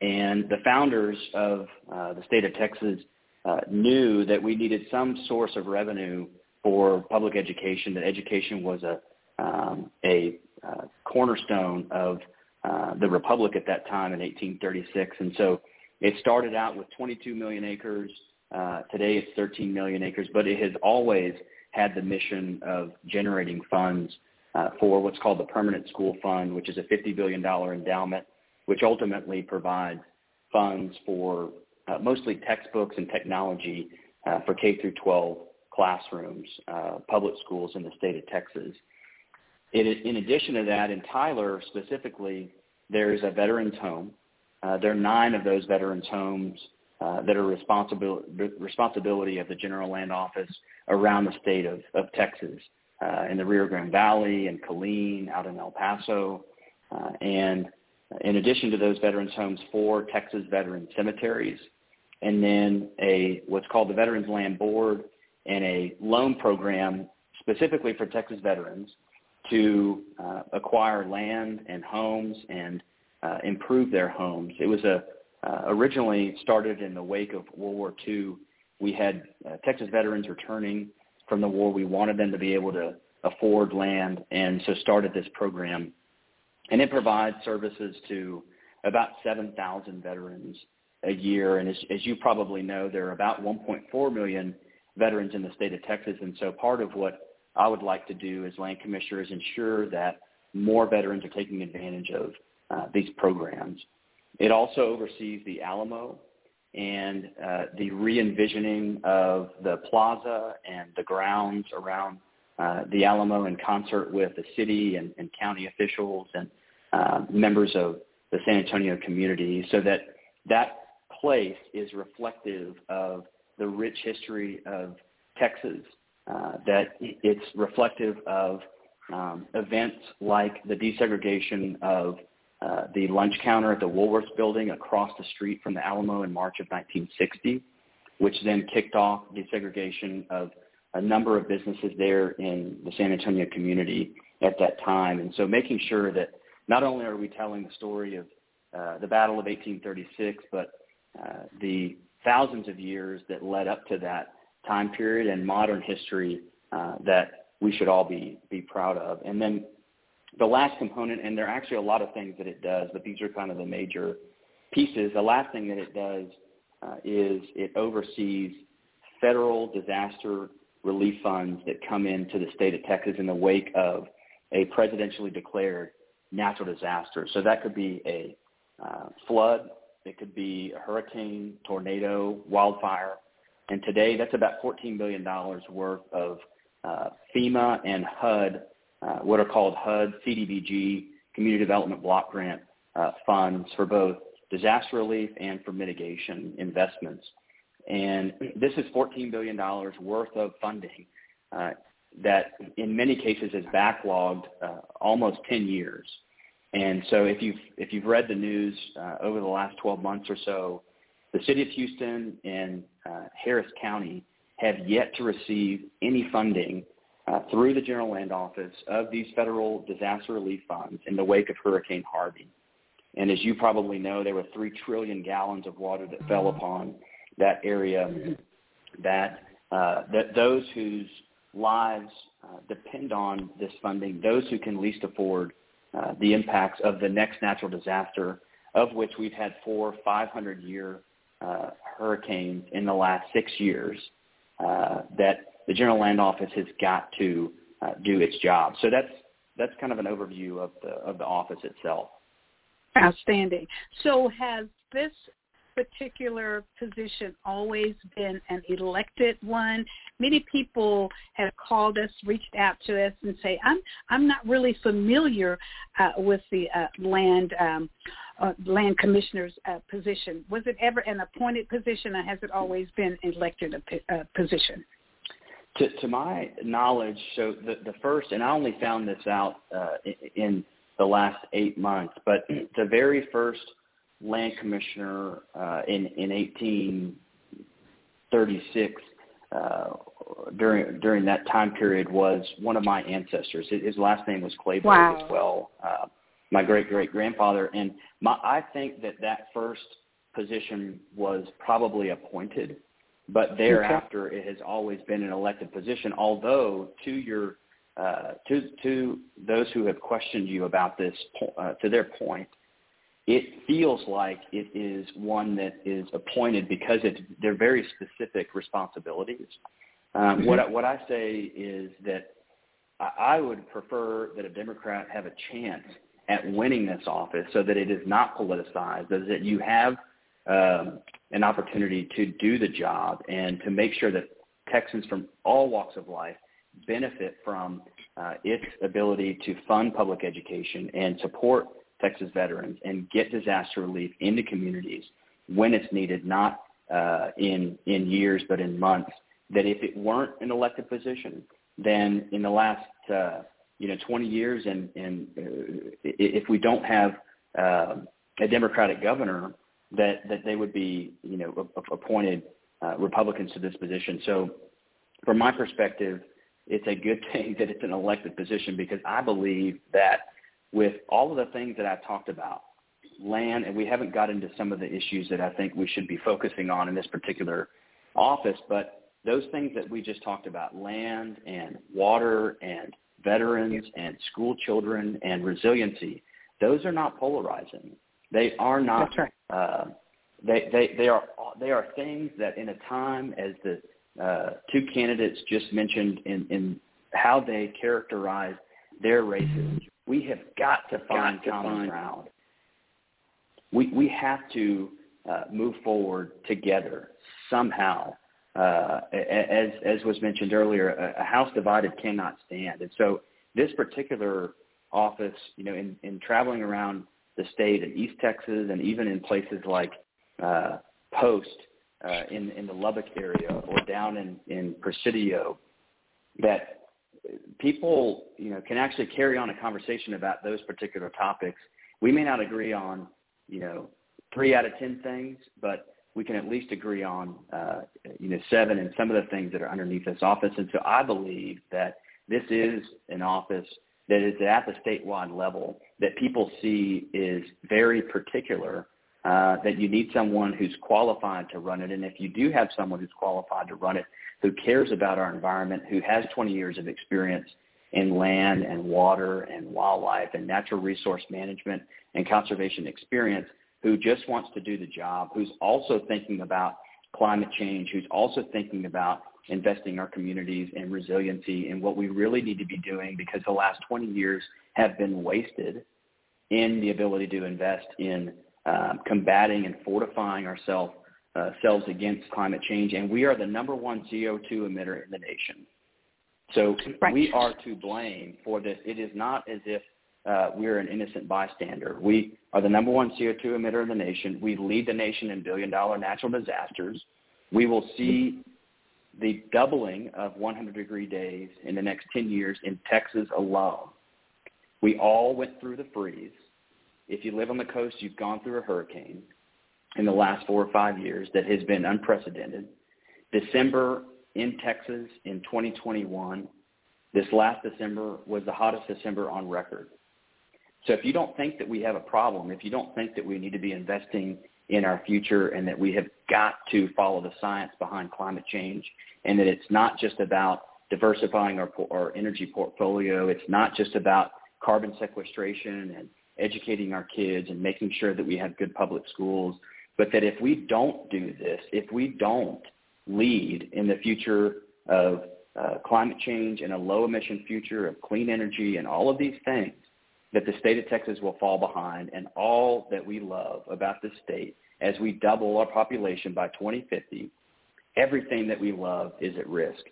And the founders of uh, the state of Texas uh, knew that we needed some source of revenue for public education, that education was a, um, a uh, cornerstone of uh, the republic at that time in 1836. And so it started out with 22 million acres. Uh, today it's 13 million acres, but it has always had the mission of generating funds uh, for what's called the Permanent School Fund, which is a $50 billion endowment, which ultimately provides funds for uh, mostly textbooks and technology uh, for K through 12 classrooms, uh, public schools in the state of Texas. It, in addition to that, in Tyler specifically, there's a veterans home. Uh, there are nine of those veterans homes uh, that are responsibil- responsibility of the General Land Office around the state of, of Texas, uh, in the Rio Grande Valley and Killeen, out in El Paso, and in addition to those veterans homes, four Texas veteran cemeteries, and then a what's called the Veterans Land Board and a loan program specifically for Texas veterans to uh, acquire land and homes and uh, improve their homes. It was a uh, originally started in the wake of World War II. We had uh, Texas veterans returning from the war. We wanted them to be able to afford land, and so started this program. And it provides services to about 7,000 veterans a year. And as, as you probably know, there are about 1.4 million veterans in the state of Texas. And so part of what I would like to do as land commissioner is ensure that more veterans are taking advantage of uh, these programs. It also oversees the Alamo and uh, the re-envisioning of the plaza and the grounds around uh, the Alamo in concert with the city and, and county officials and uh, members of the San Antonio community so that that place is reflective of the rich history of Texas, uh, that it's reflective of um, events like the desegregation of uh, the lunch counter at the Woolworths building across the street from the Alamo in March of 1960, which then kicked off desegregation of a number of businesses there in the San Antonio community at that time. And so making sure that not only are we telling the story of uh, the Battle of 1836, but uh, the thousands of years that led up to that time period and modern history uh, that we should all be be proud of. And then the last component, and there are actually a lot of things that it does, but these are kind of the major pieces. The last thing that it does uh, is it oversees federal disaster relief funds that come into the state of Texas in the wake of a presidentially declared natural disaster. So that could be a uh, flood, it could be a hurricane, tornado, wildfire. And today, that's about $14 billion worth of uh, FEMA and HUD, uh, what are called HUD, CDBG, Community Development Block Grant uh, funds for both disaster relief and for mitigation investments. And this is $14 billion worth of funding uh, that in many cases is backlogged uh, almost 10 years. And so if you've, if you've read the news uh, over the last 12 months or so, the city of Houston and uh, Harris County have yet to receive any funding uh, through the General Land Office of these federal disaster relief funds in the wake of Hurricane Harvey. And as you probably know, there were 3 trillion gallons of water that fell upon that area that, uh, that those whose lives uh, depend on this funding, those who can least afford uh, the impacts of the next natural disaster, of which we've had four 500-year uh, hurricanes in the last six years, uh, that the General Land Office has got to uh, do its job. So that's that's kind of an overview of the of the office itself. Outstanding. So has this particular position always been an elected one? Many people have called us, reached out to us, and say, "I'm I'm not really familiar uh, with the uh, land um, uh, land commissioner's uh, position. Was it ever an appointed position, or has it always been an elected a uh, position?" To, to my knowledge, so the, the first, and I only found this out uh, in the last eight months, but the very first land commissioner uh, in in 1836 uh, during during that time period was one of my ancestors. His last name was Kleberg wow. as well. Uh, my great great grandfather, and my, I think that that first position was probably appointed, but thereafter okay. it has always been an elected position. Although to your uh, to to those who have questioned you about this, uh, to their point, it feels like it is one that is appointed because it's they're very specific responsibilities. Um, mm-hmm. What what I say is that I would prefer that a Democrat have a chance at winning this office so that it is not politicized, so that you have um, an opportunity to do the job and to make sure that Texans from all walks of life benefit from uh, its ability to fund public education and support Texas veterans and get disaster relief into communities when it's needed, not uh, in in years but in months. That if it weren't an elected position, then in the last uh, you know 20 years, and and uh, if we don't have uh, a Democratic governor, that that they would be you know appointed uh, Republicans to this position. So, from my perspective, it's a good thing that it's an elected position because I believe that with all of the things that I've talked about, land, and we haven't got into some of the issues that I think we should be focusing on in this particular office, but those things that we just talked about, land and water and veterans and school children and resiliency, those are not polarizing. They are not. Right. Uh, they, they, they are they are things that in a time as the uh, two candidates just mentioned in, in how they characterize their races, we have got to find got common find. ground. We we have to uh, move forward together somehow. Uh, as as was mentioned earlier, a, a house divided cannot stand, and so this particular office, you know, in, in traveling around the state in East Texas and even in places like uh, Post uh, in in the Lubbock area or down in in Presidio, that people you know can actually carry on a conversation about those particular topics. We may not agree on you know three out of ten things, but we can at least agree on uh, you know seven and some of the things that are underneath this office. And so I believe that this is an office that is at the statewide level that people see is very particular uh, that you need someone who's qualified to run it. And if you do have someone who's qualified to run it, who cares about our environment, who has 20 years of experience in land and water and wildlife and natural resource management and conservation experience, who just wants to do the job, who's also thinking about climate change, who's also thinking about investing our communities in resiliency and what we really need to be doing because the last 20 years have been wasted in the ability to invest in um, combating and fortifying ourselves uh, selves against climate change. And we are the number one CO2 emitter in the nation. So right. we are to blame for this. It is not as if uh, we're an innocent bystander. We are the number one CO2 emitter in the nation. We lead the nation in billion dollar natural disasters. We will see the doubling of 100 degree days in the next 10 years in Texas alone. We all went through the freeze. If you live on the coast, you've gone through a hurricane in the last four or five years that has been unprecedented. December in Texas in 2021, this last December was the hottest December on record. So if you don't think that we have a problem, if you don't think that we need to be investing in our future and that we have got to follow the science behind climate change and that it's not just about diversifying our, our energy portfolio. It's not just about carbon sequestration and educating our kids and making sure that we have good public schools, but that if we don't do this, if we don't lead in the future of uh, climate change and a low emission future of clean energy and all of these things, that the state of Texas will fall behind and all that we love about this state as we double our population by 2050, everything that we love is at risk.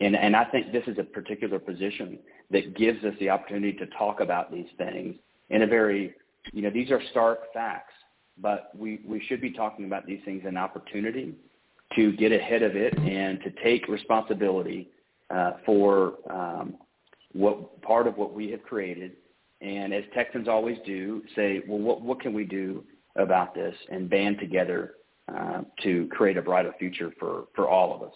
And, and I think this is a particular position that gives us the opportunity to talk about these things in a very, you know, these are stark facts, but we, we should be talking about these things an opportunity to get ahead of it and to take responsibility uh, for um, what part of what we have created and as Texans always do, say, well, what, what can we do about this and band together uh, to create a brighter future for, for all of us.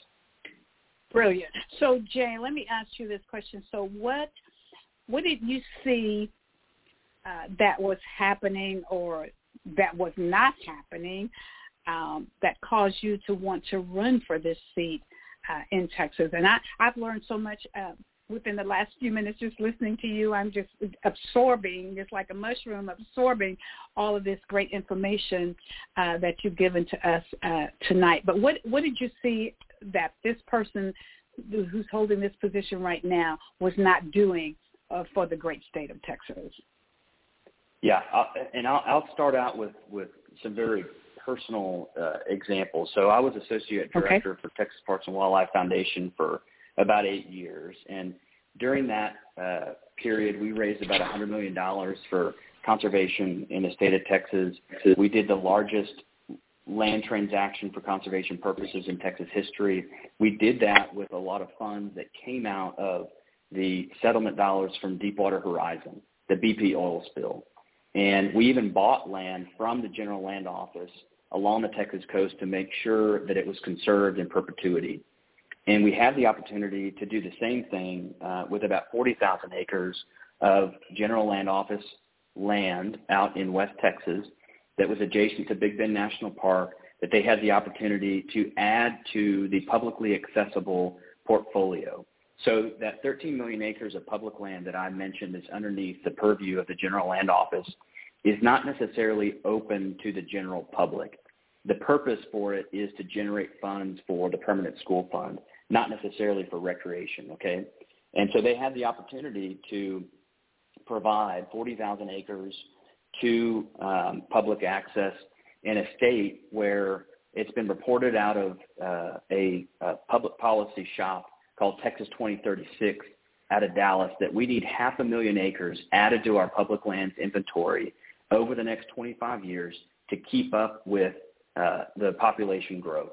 Brilliant. So, Jay, let me ask you this question. So, what what did you see uh, that was happening or that was not happening um, that caused you to want to run for this seat uh, in Texas? And I, I've learned so much uh, within the last few minutes just listening to you. I'm just absorbing, just like a mushroom, absorbing all of this great information uh, that you've given to us uh, tonight. But what what did you see that this person who's holding this position right now was not doing uh, for the great state of Texas? Yeah, I'll, and I'll, I'll start out with with some very personal uh, examples. So I was associate director okay. for Texas Parks and Wildlife Foundation for about eight years, and during that uh, period, we raised about $100 million for conservation in the state of Texas. We did the largest land transaction for conservation purposes in Texas history. We did that with a lot of funds that came out of the settlement dollars from Deepwater Horizon, the BP oil spill. And we even bought land from the General Land Office along the Texas coast to make sure that it was conserved in perpetuity. And we had the opportunity to do the same thing uh, with about 40,000 acres of General Land Office land out in West Texas that was adjacent to Big Bend National Park that they had the opportunity to add to the publicly accessible portfolio. So that 13 million acres of public land that I mentioned is underneath the purview of the General Land Office is not necessarily open to the general public. The purpose for it is to generate funds for the permanent school fund, not necessarily for recreation, okay? And so they had the opportunity to provide 40,000 acres to um, public access in a state where it's been reported out of uh, a, a public policy shop called Texas 2036 out of Dallas that we need half a million acres added to our public lands inventory over the next 25 years to keep up with uh, the population growth.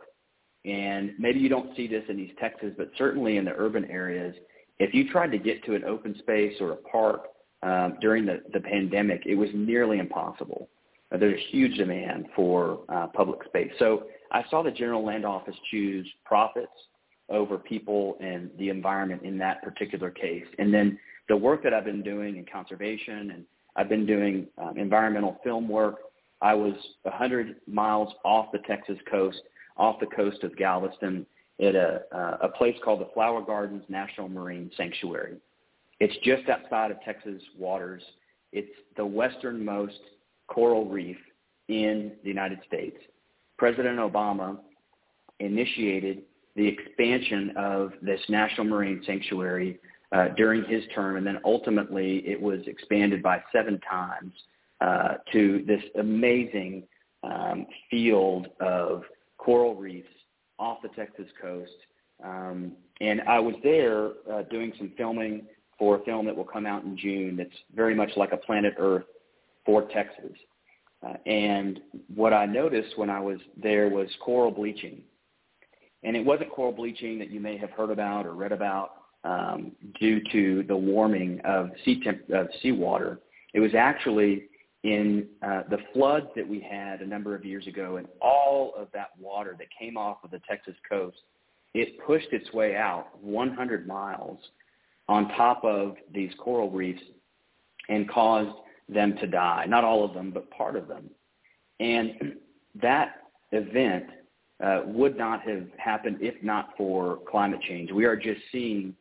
And maybe you don't see this in East Texas, but certainly in the urban areas, if you tried to get to an open space or a park um, during the, the pandemic, it was nearly impossible. Uh, there's huge demand for uh, public space. So I saw the General Land Office choose profits over people and the environment in that particular case. And then the work that I've been doing in conservation and I've been doing um, environmental film work. I was 100 miles off the Texas coast, off the coast of Galveston, at a, uh, a place called the Flower Gardens National Marine Sanctuary. It's just outside of Texas waters. It's the westernmost coral reef in the United States. President Obama initiated the expansion of this National Marine Sanctuary uh, during his term, and then ultimately it was expanded by seven times uh, to this amazing um, field of coral reefs off the Texas coast. Um, and I was there uh, doing some filming for a film that will come out in June that's very much like a planet Earth for Texas. Uh, and what I noticed when I was there was coral bleaching. And it wasn't coral bleaching that you may have heard about or read about um, due to the warming of sea temp- of seawater. It was actually in uh, the floods that we had a number of years ago, and all of that water that came off of the Texas coast, it pushed its way out 100 miles on top of these coral reefs and caused them to die. Not all of them, but part of them. And that event would not have happened if not for climate change. We are just seeing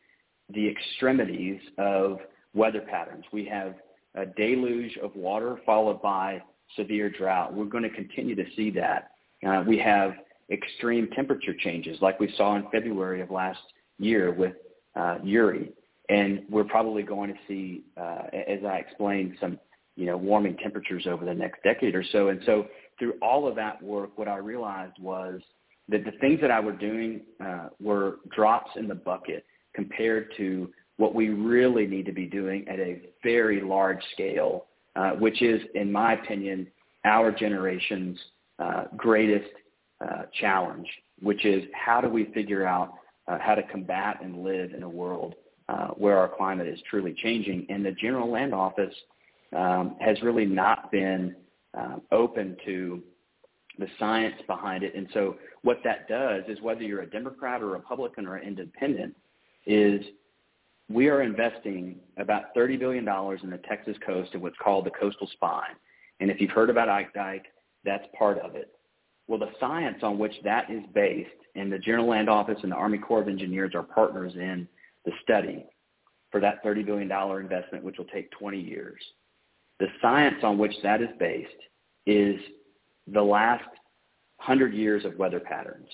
the extremities of weather patterns. We have a deluge of water followed by severe drought. We're going to continue to see that. Uh, we have extreme temperature changes like we saw in February of last year with uh, Uri and we're probably going to see, uh, as I explained, some you know warming temperatures over the next decade or so. And so through all of that work, what I realized was that the things that I were doing uh, were drops in the bucket compared to what we really need to be doing at a very large scale, uh, which is, in my opinion, our generation's uh, greatest uh, challenge, which is how do we figure out uh, how to combat and live in a world uh, where our climate is truly changing. And the General Land Office um, has really not been uh, open to the science behind it. And so what that does is whether you're a Democrat or Republican or independent is we are investing about $30 billion in the Texas coast in what's called the coastal spine. And if you've heard about Ike Dike, that's part of it. Well, the science on which that is based, and the General Land Office and the Army Corps of Engineers are partners in the study for that $30 billion investment, which will take 20 years. The science on which that is based is the last 100 years of weather patterns,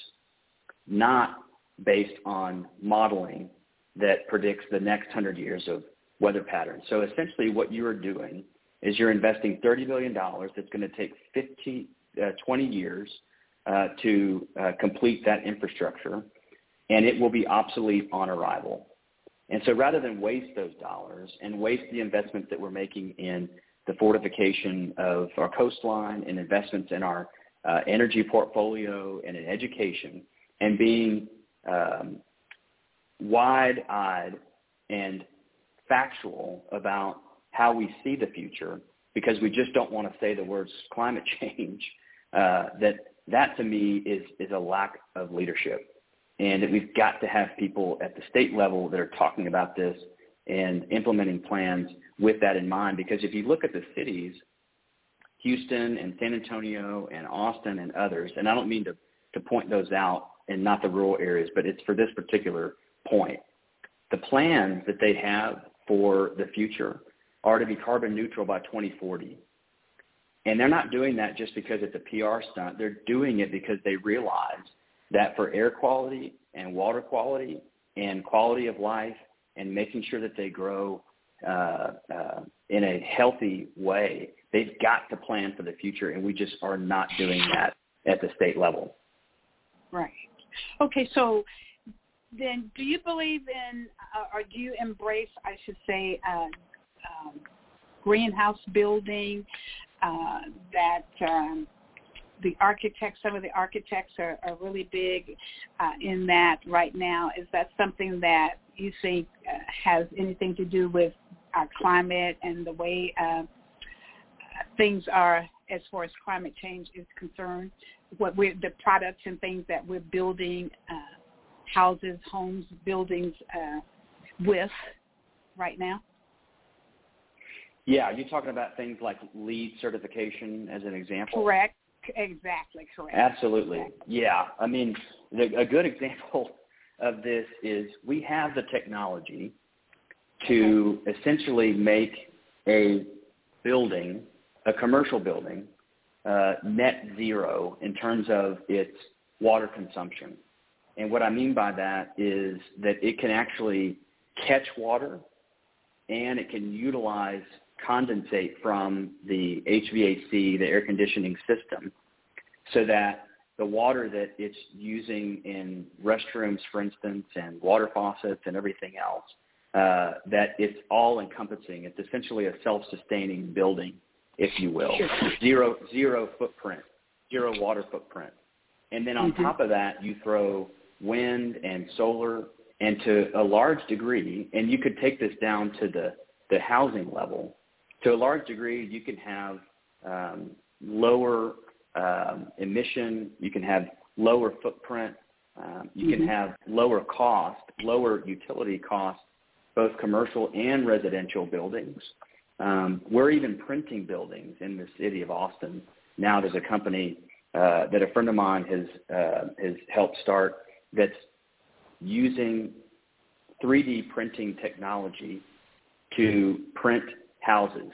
not based on modeling that predicts the next 100 years of weather patterns. So essentially what you are doing is you're investing $30 billion that's going to take 15, uh, 20 years uh, to uh, complete that infrastructure, and it will be obsolete on arrival. And so rather than waste those dollars and waste the investments that we're making in the fortification of our coastline and investments in our uh, energy portfolio and in education and being um, wide-eyed and factual about how we see the future because we just don't want to say the words climate change, uh, that that to me is, is a lack of leadership. And that we've got to have people at the state level that are talking about this and implementing plans with that in mind. Because if you look at the cities, Houston and San Antonio and Austin and others, and I don't mean to, to point those out and not the rural areas, but it's for this particular point. The plans that they have for the future are to be carbon neutral by 2040. And they're not doing that just because it's a PR stunt. They're doing it because they realize that for air quality and water quality and quality of life and making sure that they grow uh, uh, in a healthy way, they've got to plan for the future, and we just are not doing that at the state level. Right. Okay, so then do you believe in, uh, or do you embrace, I should say, uh, um, greenhouse building uh, that um, the architects, some of the architects are, are really big uh, in that right now. Is that something that you think uh, has anything to do with our climate and the way uh, things are as far as climate change is concerned? What we're, the products and things that we're building, uh, houses, homes, buildings uh, with right now? Yeah, you're talking about things like LEED certification as an example. Correct. Exactly correct. Absolutely. Yeah. I mean, the, a good example of this is we have the technology to essentially make a building, a commercial building, uh, net zero in terms of its water consumption. And what I mean by that is that it can actually catch water and it can utilize condensate from the HVAC, the air conditioning system, so that the water that it's using in restrooms, for instance, and water faucets and everything else, uh, that it's all encompassing. It's essentially a self-sustaining building, if you will. Zero, zero footprint, zero water footprint. And then on mm-hmm. top of that, you throw wind and solar, and to a large degree, and you could take this down to the, the housing level, to a large degree, you can have um, lower um, emission, you can have lower footprint, um, you mm-hmm. can have lower cost, lower utility cost, both commercial and residential buildings. Um, we're even printing buildings in the city of Austin. Now there's a company uh, that a friend of mine has uh, has helped start that's using 3D printing technology to print houses.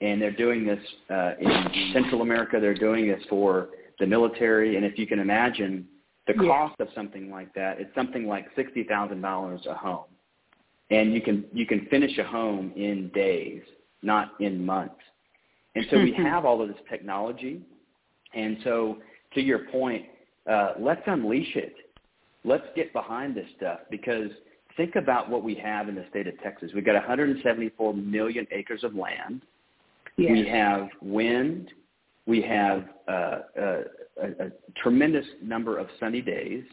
And they're doing this uh, in Central America. They're doing this for the military. And if you can imagine the cost yeah. of something like that, it's something like sixty thousand dollars a home. And you can you can finish a home in days, not in months. And so we have all of this technology. And so to your point, uh, let's unleash it. Let's get behind this stuff because think about what we have in the state of Texas. We've got 174 million acres of land. Yes. We have wind. We have uh, uh, a, a, tremendous number of sunny days.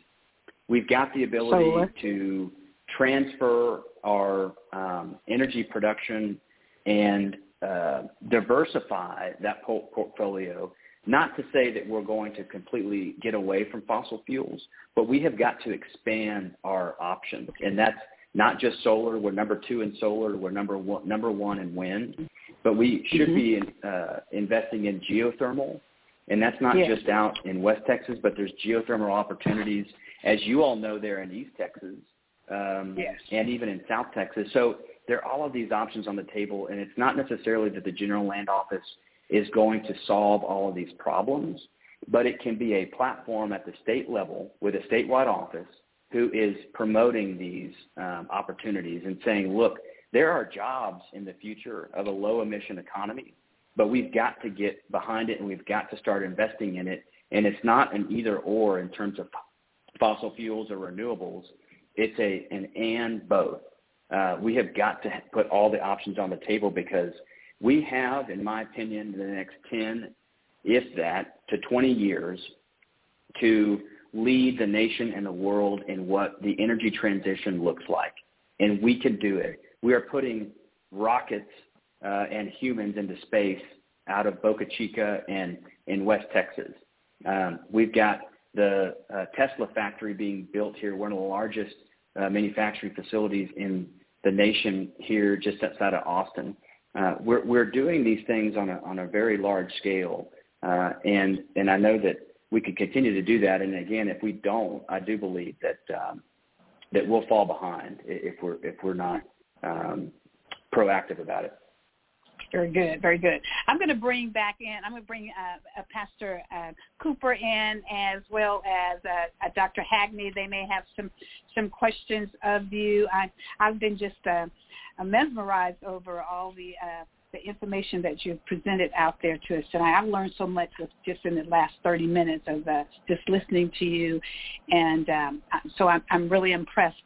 We've got the ability to transfer our um, energy production and uh, diversify that portfolio not to say that we're going to completely get away from fossil fuels, but we have got to expand our options, and that's not just solar. We're number two in solar. We're number one, number one in wind, but we should mm-hmm. be in, uh, investing in geothermal, and that's not just out in West Texas, but there's geothermal opportunities, as you all know, there in East Texas. Um, yes. and even in South Texas. So there are all of these options on the table, and it's not necessarily that the General Land Office is going to solve all of these problems, but it can be a platform at the state level with a statewide office who is promoting these um, opportunities and saying, look, there are jobs in the future of a low emission economy, but we've got to get behind it and we've got to start investing in it. And it's not an either or in terms of fossil fuels or renewables. It's a an and both. Uh, we have got to put all the options on the table because we have, in my opinion, the next 10, if that, to 20 years to lead the nation and the world in what the energy transition looks like. And we can do it. We are putting rockets uh, and humans into space out of Boca Chica and in West Texas. Um, we've got the uh, Tesla factory being built here, one of the largest uh, manufacturing facilities in the nation here just outside of Austin. Uh, we're, we're doing these things on a, on a very large scale. Uh, and, and I know that we could continue to do that. And again, if we don't, I do believe that, um, that we'll fall behind if we're, if we're not um, proactive about it. Very good, very good. I'm going to bring back in. I'm going to bring uh, Pastor uh, Cooper in as well as uh, Dr. Hackney. They may have some some questions of you. I I've been just uh, mesmerized over all the uh, the information that you've presented out there to us tonight. I've learned so much just in the last 30 minutes of uh, just listening to you, and um, so I'm, I'm really impressed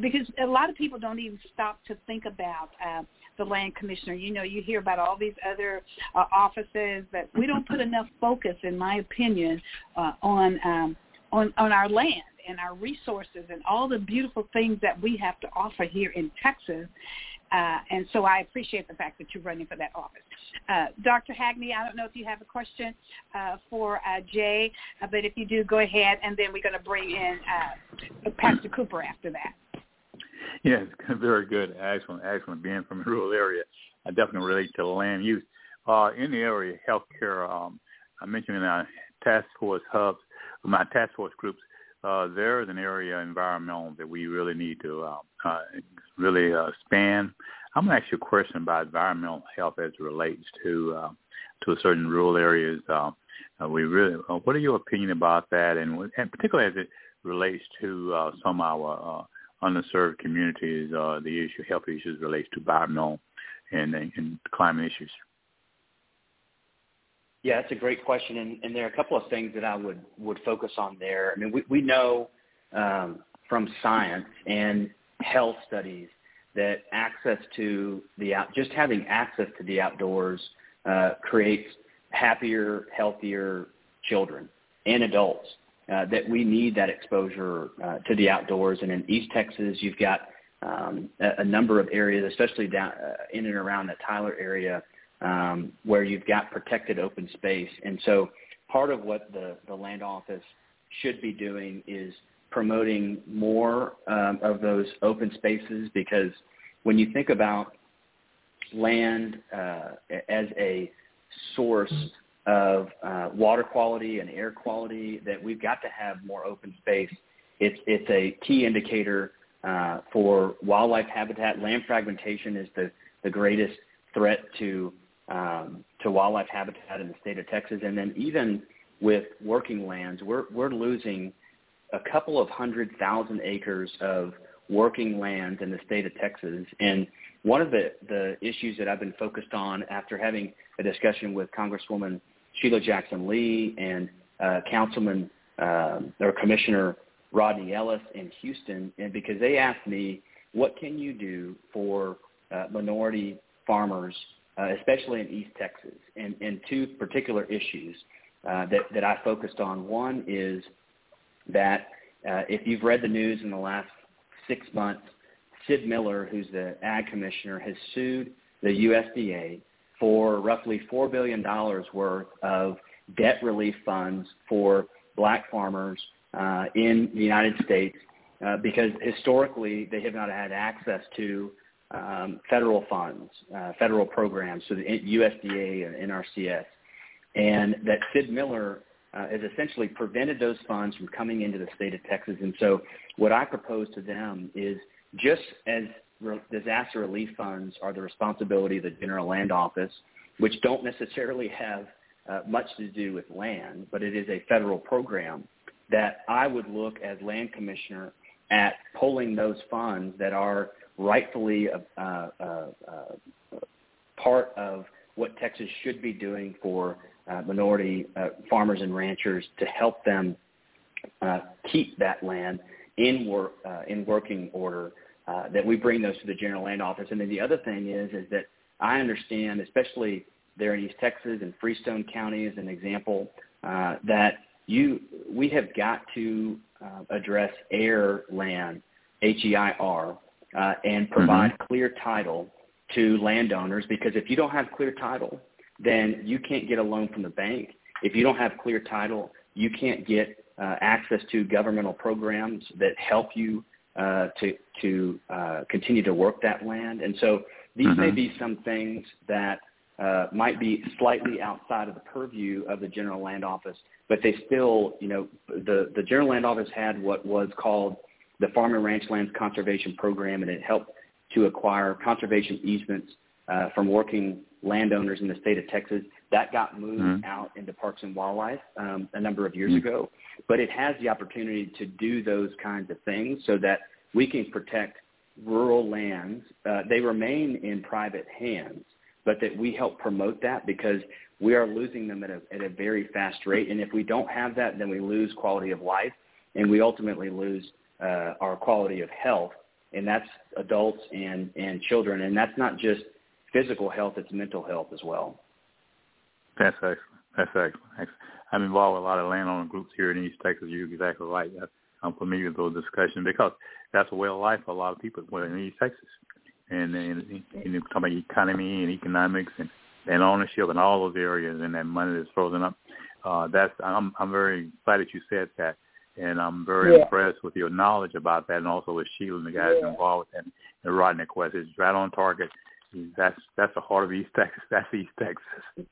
because a lot of people don't even stop to think about the land commissioner. You know, you hear about all these other uh, offices that we don't put enough focus, in my opinion, uh, on um, on on our land and our resources and all the beautiful things that we have to offer here in Texas. Uh, and so I appreciate the fact that you're running for that office. Uh, Dr. Hackney, I don't know if you have a question uh, for uh, Jay, uh, but if you do, go ahead, and then we're going to bring in uh, Pastor Cooper after that. Yes, very good. Excellent, excellent. Being from a rural area, I definitely relate to land use. Uh, in the area, of healthcare, um, I mentioned in our task force hubs, my task force groups, uh, there is an area environmental that we really need to uh, uh, really uh, span. I'm going to ask you a question about environmental health as it relates to uh, to certain rural areas. Uh, uh, we really, uh, what are your opinion about that, and, and particularly as it relates to uh, some of our uh, underserved communities, uh, the issue health issues relates to environmental and, and climate issues. Yeah, that's a great question, and, and there are a couple of things that I would would focus on there. I mean, we we know um, from science and health studies that access to the out, just having access to the outdoors uh, creates happier, healthier children and adults. Uh, that we need that exposure uh, to the outdoors, and in East Texas, you've got um, a, a number of areas, especially down uh, in and around that Tyler area, um, where you've got protected open space. And so part of what the, the land office should be doing is promoting more um, of those open spaces because when you think about land uh, as a source of uh, water quality and air quality, that we've got to have more open space. It's, it's a key indicator uh, for wildlife habitat. Land fragmentation is the, the greatest threat to um, to wildlife habitat in the state of Texas. And then even with working lands, we're, we're losing a couple of hundred thousand acres of working lands in the state of Texas. And one of the, the issues that I've been focused on after having a discussion with Congresswoman Sheila Jackson Lee and uh, Councilman uh, or Commissioner Rodney Ellis in Houston, and because they asked me, what can you do for uh, minority farmers uh, especially in East Texas, and, and two particular issues uh, that, that I focused on. One is that uh, if you've read the news in the last six months, Sid Miller, who's the ag commissioner, has sued the USDA for roughly $4 billion worth of debt relief funds for black farmers uh, in the United States uh, because historically they have not had access to um, federal funds, uh, federal programs, so the USDA and NRCS, and that Sid Miller uh, has essentially prevented those funds from coming into the state of Texas. And so what I propose to them is just as re- disaster relief funds are the responsibility of the General Land Office, which don't necessarily have uh, much to do with land, but it is a federal program, that I would look as land commissioner at pulling those funds that are rightfully uh, uh, uh, part of what Texas should be doing for uh, minority uh, farmers and ranchers to help them keep that land in work uh, in working order. Uh, that we bring those to the general land office, and then the other thing is is that I understand, especially there in East Texas and Freestone County as an example, uh, that you we have got to uh, address heir land, H-E-I-R, uh, and provide mm-hmm. clear title to landowners because if you don't have clear title, then you can't get a loan from the bank. If you don't have clear title, you can't get uh, access to governmental programs that help you uh, to to uh, continue to work that land. And so these mm-hmm. may be some things that uh, might be slightly outside of the purview of the General Land Office, but they still, you know, the the General Land Office had what was called the Farm and Ranch Lands Conservation Program, and it helped to acquire conservation easements uh, from working landowners in the state of Texas. That got moved mm-hmm. out into Parks and Wildlife um, a number of years mm-hmm. ago, but it has the opportunity to do those kinds of things so that we can protect rural lands. Uh, they remain in private hands, but that we help promote that because we are losing them at a, at a very fast rate. And if we don't have that, then we lose quality of life, and we ultimately lose uh, our quality of health, and that's adults and, and children. And that's not just physical health, it's mental health as well. That's excellent. That's excellent. I'm involved with a lot of landowner groups here in East Texas. You're exactly right. I'm familiar with those discussions because that's a way of life for a lot of people in East Texas. And, and, and you talk about economy and economics and, and ownership and all those areas and that money that's frozen up. Uh, that's I'm I'm very glad that you said that, and I'm very yeah. impressed with your knowledge about that, and also with Sheila and the guys yeah. involved and, and Rodney Quest. It's right on target that's that's the heart of East Texas. That's East Texas.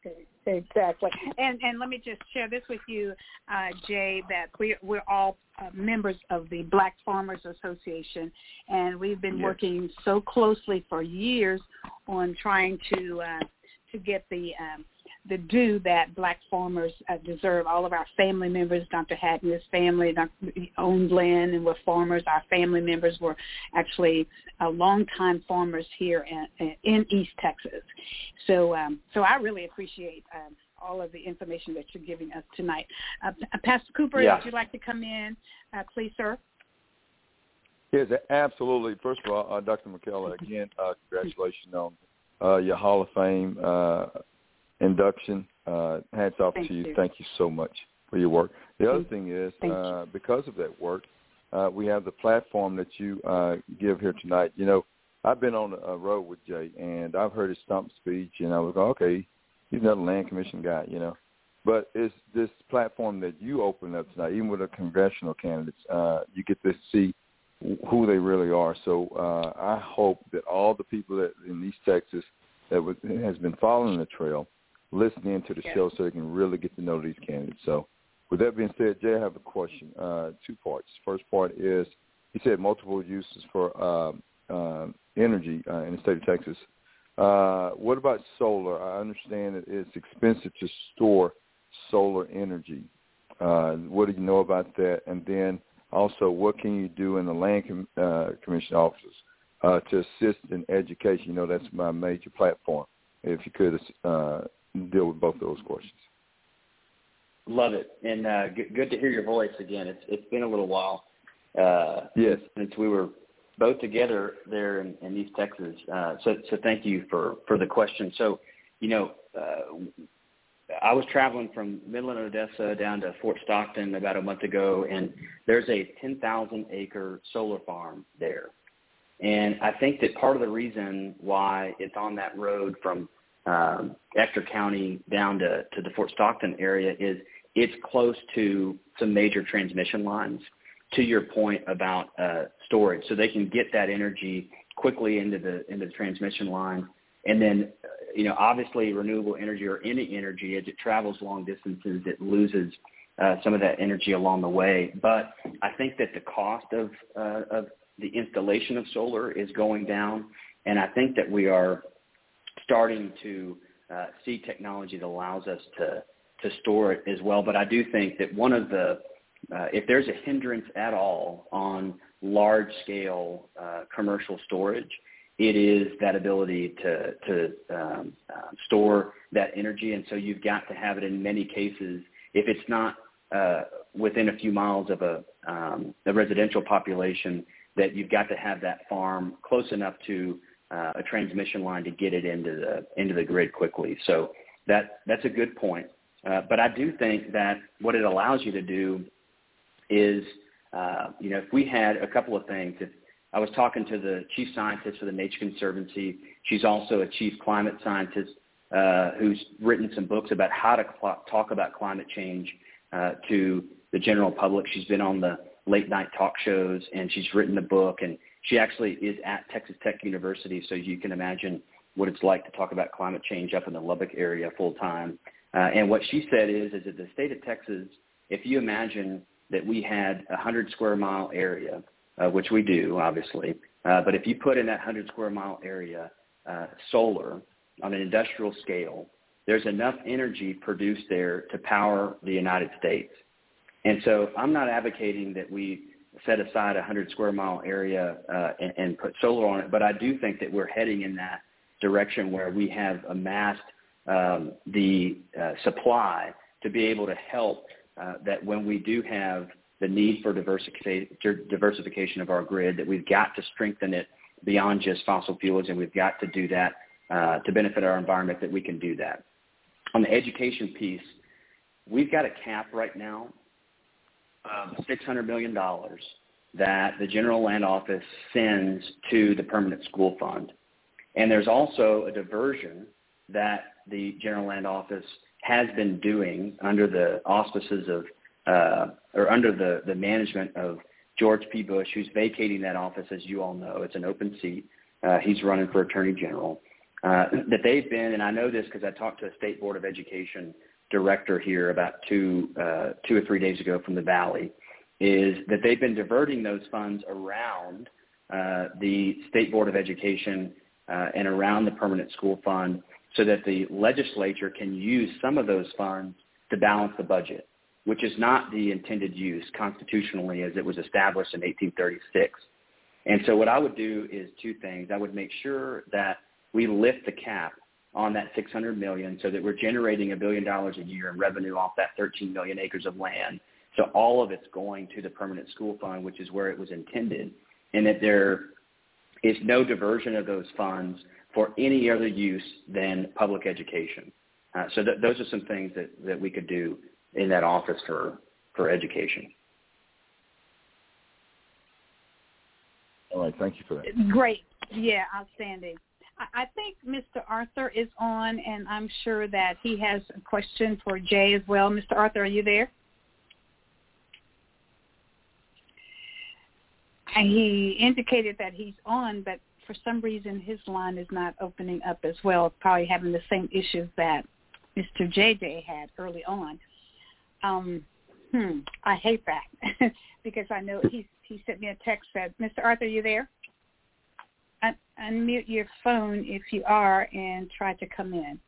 Exactly. And and let me just share this with you, uh, Jay, that we we're all uh, members of the Black Farmers Association, and we've been yes. working so closely for years on trying to uh, to get the um, the due that black farmers uh, deserve. All of our family members, Dr. Hattner's family owned land and were farmers. Our family members were actually uh, longtime farmers here in, in East Texas. So, um, so I really appreciate um, all of the information that you're giving us tonight. Uh, Pastor Cooper, yeah. would you like to come in, uh, please, sir? Yes, absolutely. First of all, uh, Dr. McKellar, again, uh, congratulations on uh, your Hall of Fame uh, induction. Uh, hats off Thank to you. you. Thank you so much for your work. The other thing is, uh, because of that work, uh, we have the platform that you uh, give here tonight. You know, I've been on a road with Jay, and I've heard his stump speech, and I was like, okay, he's another land commission guy, you know. But it's this platform that you open up tonight, even with the congressional candidates, uh, you get to see who they really are. So uh, I hope that all the people that in East Texas that was, has been following the trail – listening to the show so they can really get to know these candidates. So with that being said, Jay, I have a question, uh, two parts. First part is, you said multiple uses for uh, uh, energy uh, in the state of Texas. Uh, what about solar? I understand that it's expensive to store solar energy. Uh, what do you know about that? And then also, what can you do in the land com- uh, commission offices uh, to assist in education? You know, that's my major platform. If you could uh, deal with both those questions. Love it, and uh, good, good to hear your voice again. It's it's been a little while. Uh, yes, since we were both together there in, in East Texas. Uh, so so thank you for for the question. So, you know, uh, I was traveling from Midland, Odessa down to Fort Stockton about a month ago, and there's a 10,000 acre solar farm there. And I think that part of the reason why it's on that road from um, Ector County down to, to the Fort Stockton area is it's close to some major transmission lines to your point about uh, storage. So they can get that energy quickly into the into the transmission line. And then, uh, you know, obviously renewable energy or any energy, as it travels long distances, it loses uh, some of that energy along the way. But I think that the cost of uh, of the installation of solar is going down, and I think that we are starting to uh, see technology that allows us to to store it as well. But I do think that one of the uh, if there's a hindrance at all on large scale uh, commercial storage, it is that ability to to um, uh, store that energy, and so you've got to have it in many cases. If it's not uh, within a few miles of a, um, a residential population, that you've got to have that farm close enough to uh, a transmission line to get it into the into the grid quickly. So that that's a good point. Uh, but I do think that what it allows you to do is, uh, you know, if we had a couple of things, if I was talking to the chief scientist for the Nature Conservancy, she's also a chief climate scientist uh, who's written some books about how to cl- talk about climate change uh, to the general public. She's been on the late night talk shows and she's written a book and she actually is at Texas Tech University, so you can imagine what it's like to talk about climate change up in the Lubbock area full time. Uh, and what she said is, is that the state of Texas, if you imagine that we had a 100 square mile area, uh, which we do, obviously, uh, but if you put in that 100 square mile area uh, solar on an industrial scale, there's enough energy produced there to power the United States. And so I'm not advocating that we set aside a 100 square mile area uh, and, and put solar on it, but I do think that we're heading in that direction where we have amassed um, the uh, supply to be able to help uh, that when we do have the need for diversification of our grid, that we've got to strengthen it beyond just fossil fuels, and we've got to do that uh, to benefit our environment, that we can do that. On the education piece, we've got a cap right now of $600 million that the General Land Office sends to the Permanent School Fund. And there's also a diversion that the General Land Office has been doing under the auspices of, uh, or under the, the management of George P. Bush, who's vacating that office, as you all know. It's an open seat. Uh, he's running for Attorney General. Uh, that they've been, and I know this because I talked to a State Board of Education director here about two, uh, two or three days ago from the Valley, is that they've been diverting those funds around uh, the State Board of Education uh, and around the Permanent School Fund so that the legislature can use some of those funds to balance the budget, which is not the intended use constitutionally as it was established in 1836. And so what I would do is two things. I would make sure that we lift the cap on that 600 million so that we're generating a billion dollars a year in revenue off that 13 million acres of land. So all of it's going to the permanent school fund, which is where it was intended, and that there is no diversion of those funds for any other use than public education. Uh, so th- those are some things that, that we could do in that office for, for education. All right, thank you for that. Great. Yeah, outstanding. I think Mr. Arthur is on, and I'm sure that he has a question for Jay as well. Mr. Arthur, are you there? He indicated that he's on, but for some reason his line is not opening up as well, probably having the same issues that Mr. JJ had early on. Um, hmm, I hate that because I know he he sent me a text that Mr. Arthur, are you there? Un- unmute your phone if you are and try to come in.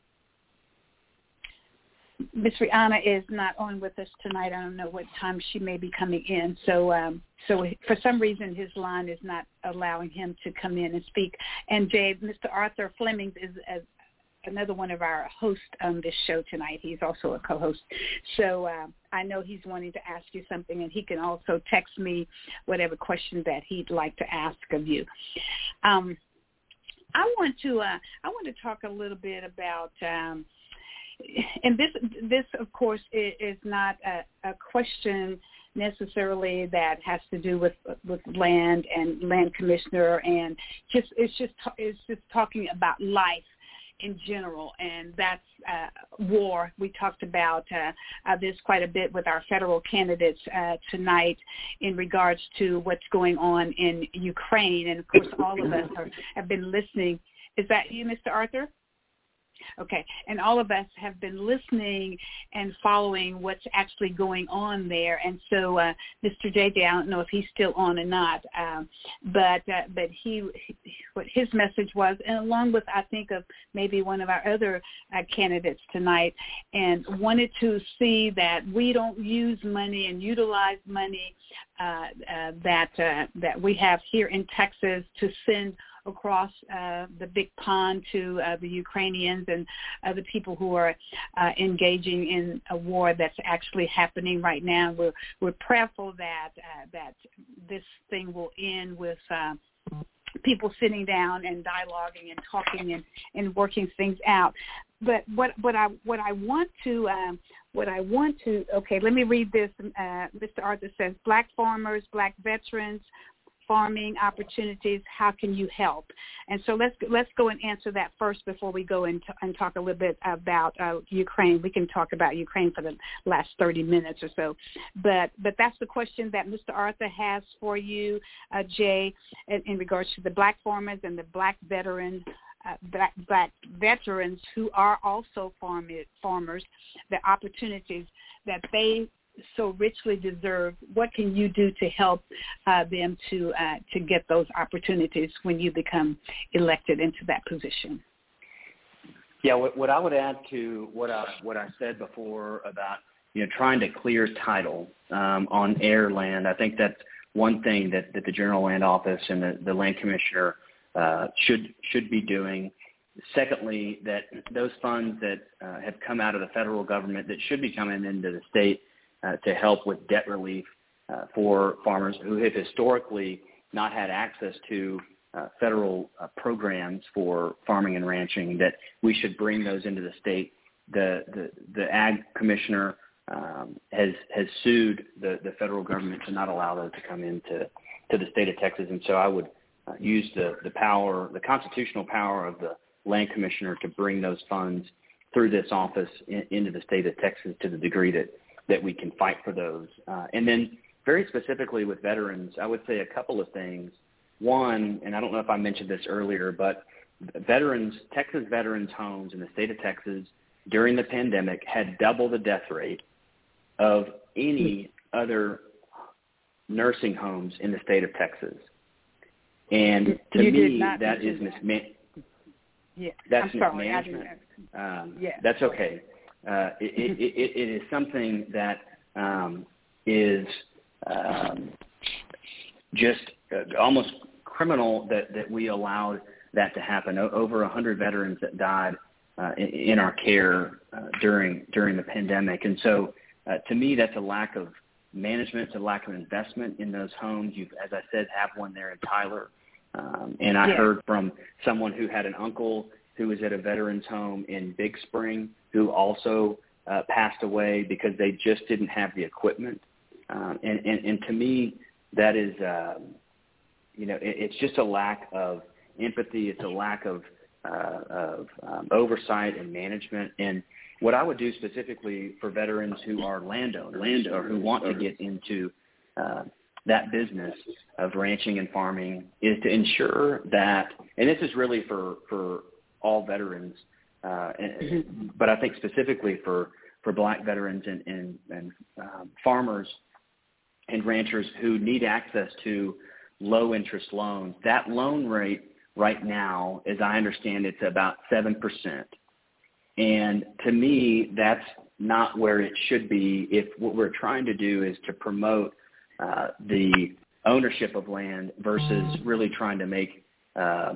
Miss Rihanna is not on with us tonight. I don't know what time she may be coming in. So, um, so for some reason, his line is not allowing him to come in and speak. And Jay, Mr. Arthur Fleming is, is another one of our hosts on this show tonight. He's also a co-host. So uh, I know he's wanting to ask you something, and he can also text me whatever question that he'd like to ask of you. Um, I want to uh, I want to talk a little bit about. Um, and this, this of course, is not a, a question necessarily that has to do with with land and land commissioner and just it's just it's just talking about life in general, and that's uh, war. We talked about uh, uh, this quite a bit with our federal candidates uh, tonight in regards to what's going on in Ukraine, and of course, all of us are, have been listening. Is that you, Mr. Arthur? Okay, and all of us have been listening and following what's actually going on there. And so, uh, Mr. JJ, I don't know if he's still on or not, um, but uh, but he, what his message was, and along with I think of maybe one of our other uh, candidates tonight, and wanted to see that we don't use money and utilize money uh, uh, that uh, that we have here in Texas to send across uh, the big pond to uh, the Ukrainians and other people who are uh, engaging in a war that's actually happening right now. We're we're prayerful that uh, that this thing will end with. Uh, people sitting down and dialoguing and talking and, and working things out. But what what I what I want to um, what I want to okay, let me read this. Uh, Mr. Arthur says, Black farmers, Black veterans, farming opportunities how can you help? And so let's let's go and answer that first before we go into and talk a little bit about uh, ukraine. We can talk about ukraine for the last 30 minutes or so. But but that's the question that mr arthur has for you uh, jay in, in regards to the black farmers and the black veteran uh, black, black veterans who are also farm, farmers, the opportunities that they so richly deserve, what can you do to help uh, them to uh, to get those opportunities when you become elected into that position? Yeah, what, what I would add to what I what I said before about you know trying to clear title um, on heir land, I think that's one thing that, that the General Land Office and the, the Land Commissioner uh, should should be doing. Secondly, that those funds that uh, have come out of the federal government that should be coming into the state to help with debt relief uh, for farmers who have historically not had access to uh, federal uh, programs for farming and ranching, that we should bring those into the state. The, the, the ag commissioner um, has, has sued the, the federal government to not allow those to come into to the state of Texas. And so I would uh, use the, the power, the constitutional power of the land commissioner to bring those funds through this office in, into the state of Texas to the degree that that we can fight for those. Uh, and then very specifically with veterans, I would say a couple of things. One, and I don't know if I mentioned this earlier, but veterans, Texas veterans homes in the state of Texas during the pandemic had double the death rate of any other nursing homes in the state of Texas. And to you me, that is mismanagement. Yeah, that's I'm sorry, mismanagement. Um, yeah. That's okay. Uh, it, it, it is something that um, is um, just uh, almost criminal that, that we allowed that to happen. O- over 100 veterans that died uh, in, in our care uh, during during the pandemic, and so uh, to me, that's a lack of management, it's a lack of investment in those homes. You, as I said, have one there in Tyler, um, and I yeah. heard from someone who had an uncle who was at a veterans home in Big Spring who also uh, passed away because they just didn't have the equipment. Um, and, and, and to me, that is, uh, you know, it, it's just a lack of empathy. It's a lack of, uh, of um, oversight and management. And what I would do specifically for veterans who are landowners, land or who want to get into uh, that business of ranching and farming is to ensure that, and this is really for, for all veterans, uh, but I think specifically for, for black veterans and, and, and um, farmers and ranchers who need access to low interest loans, that loan rate right now, as I understand, it's about 7%. And to me, that's not where it should be if what we're trying to do is to promote uh, the ownership of land versus really trying to make uh,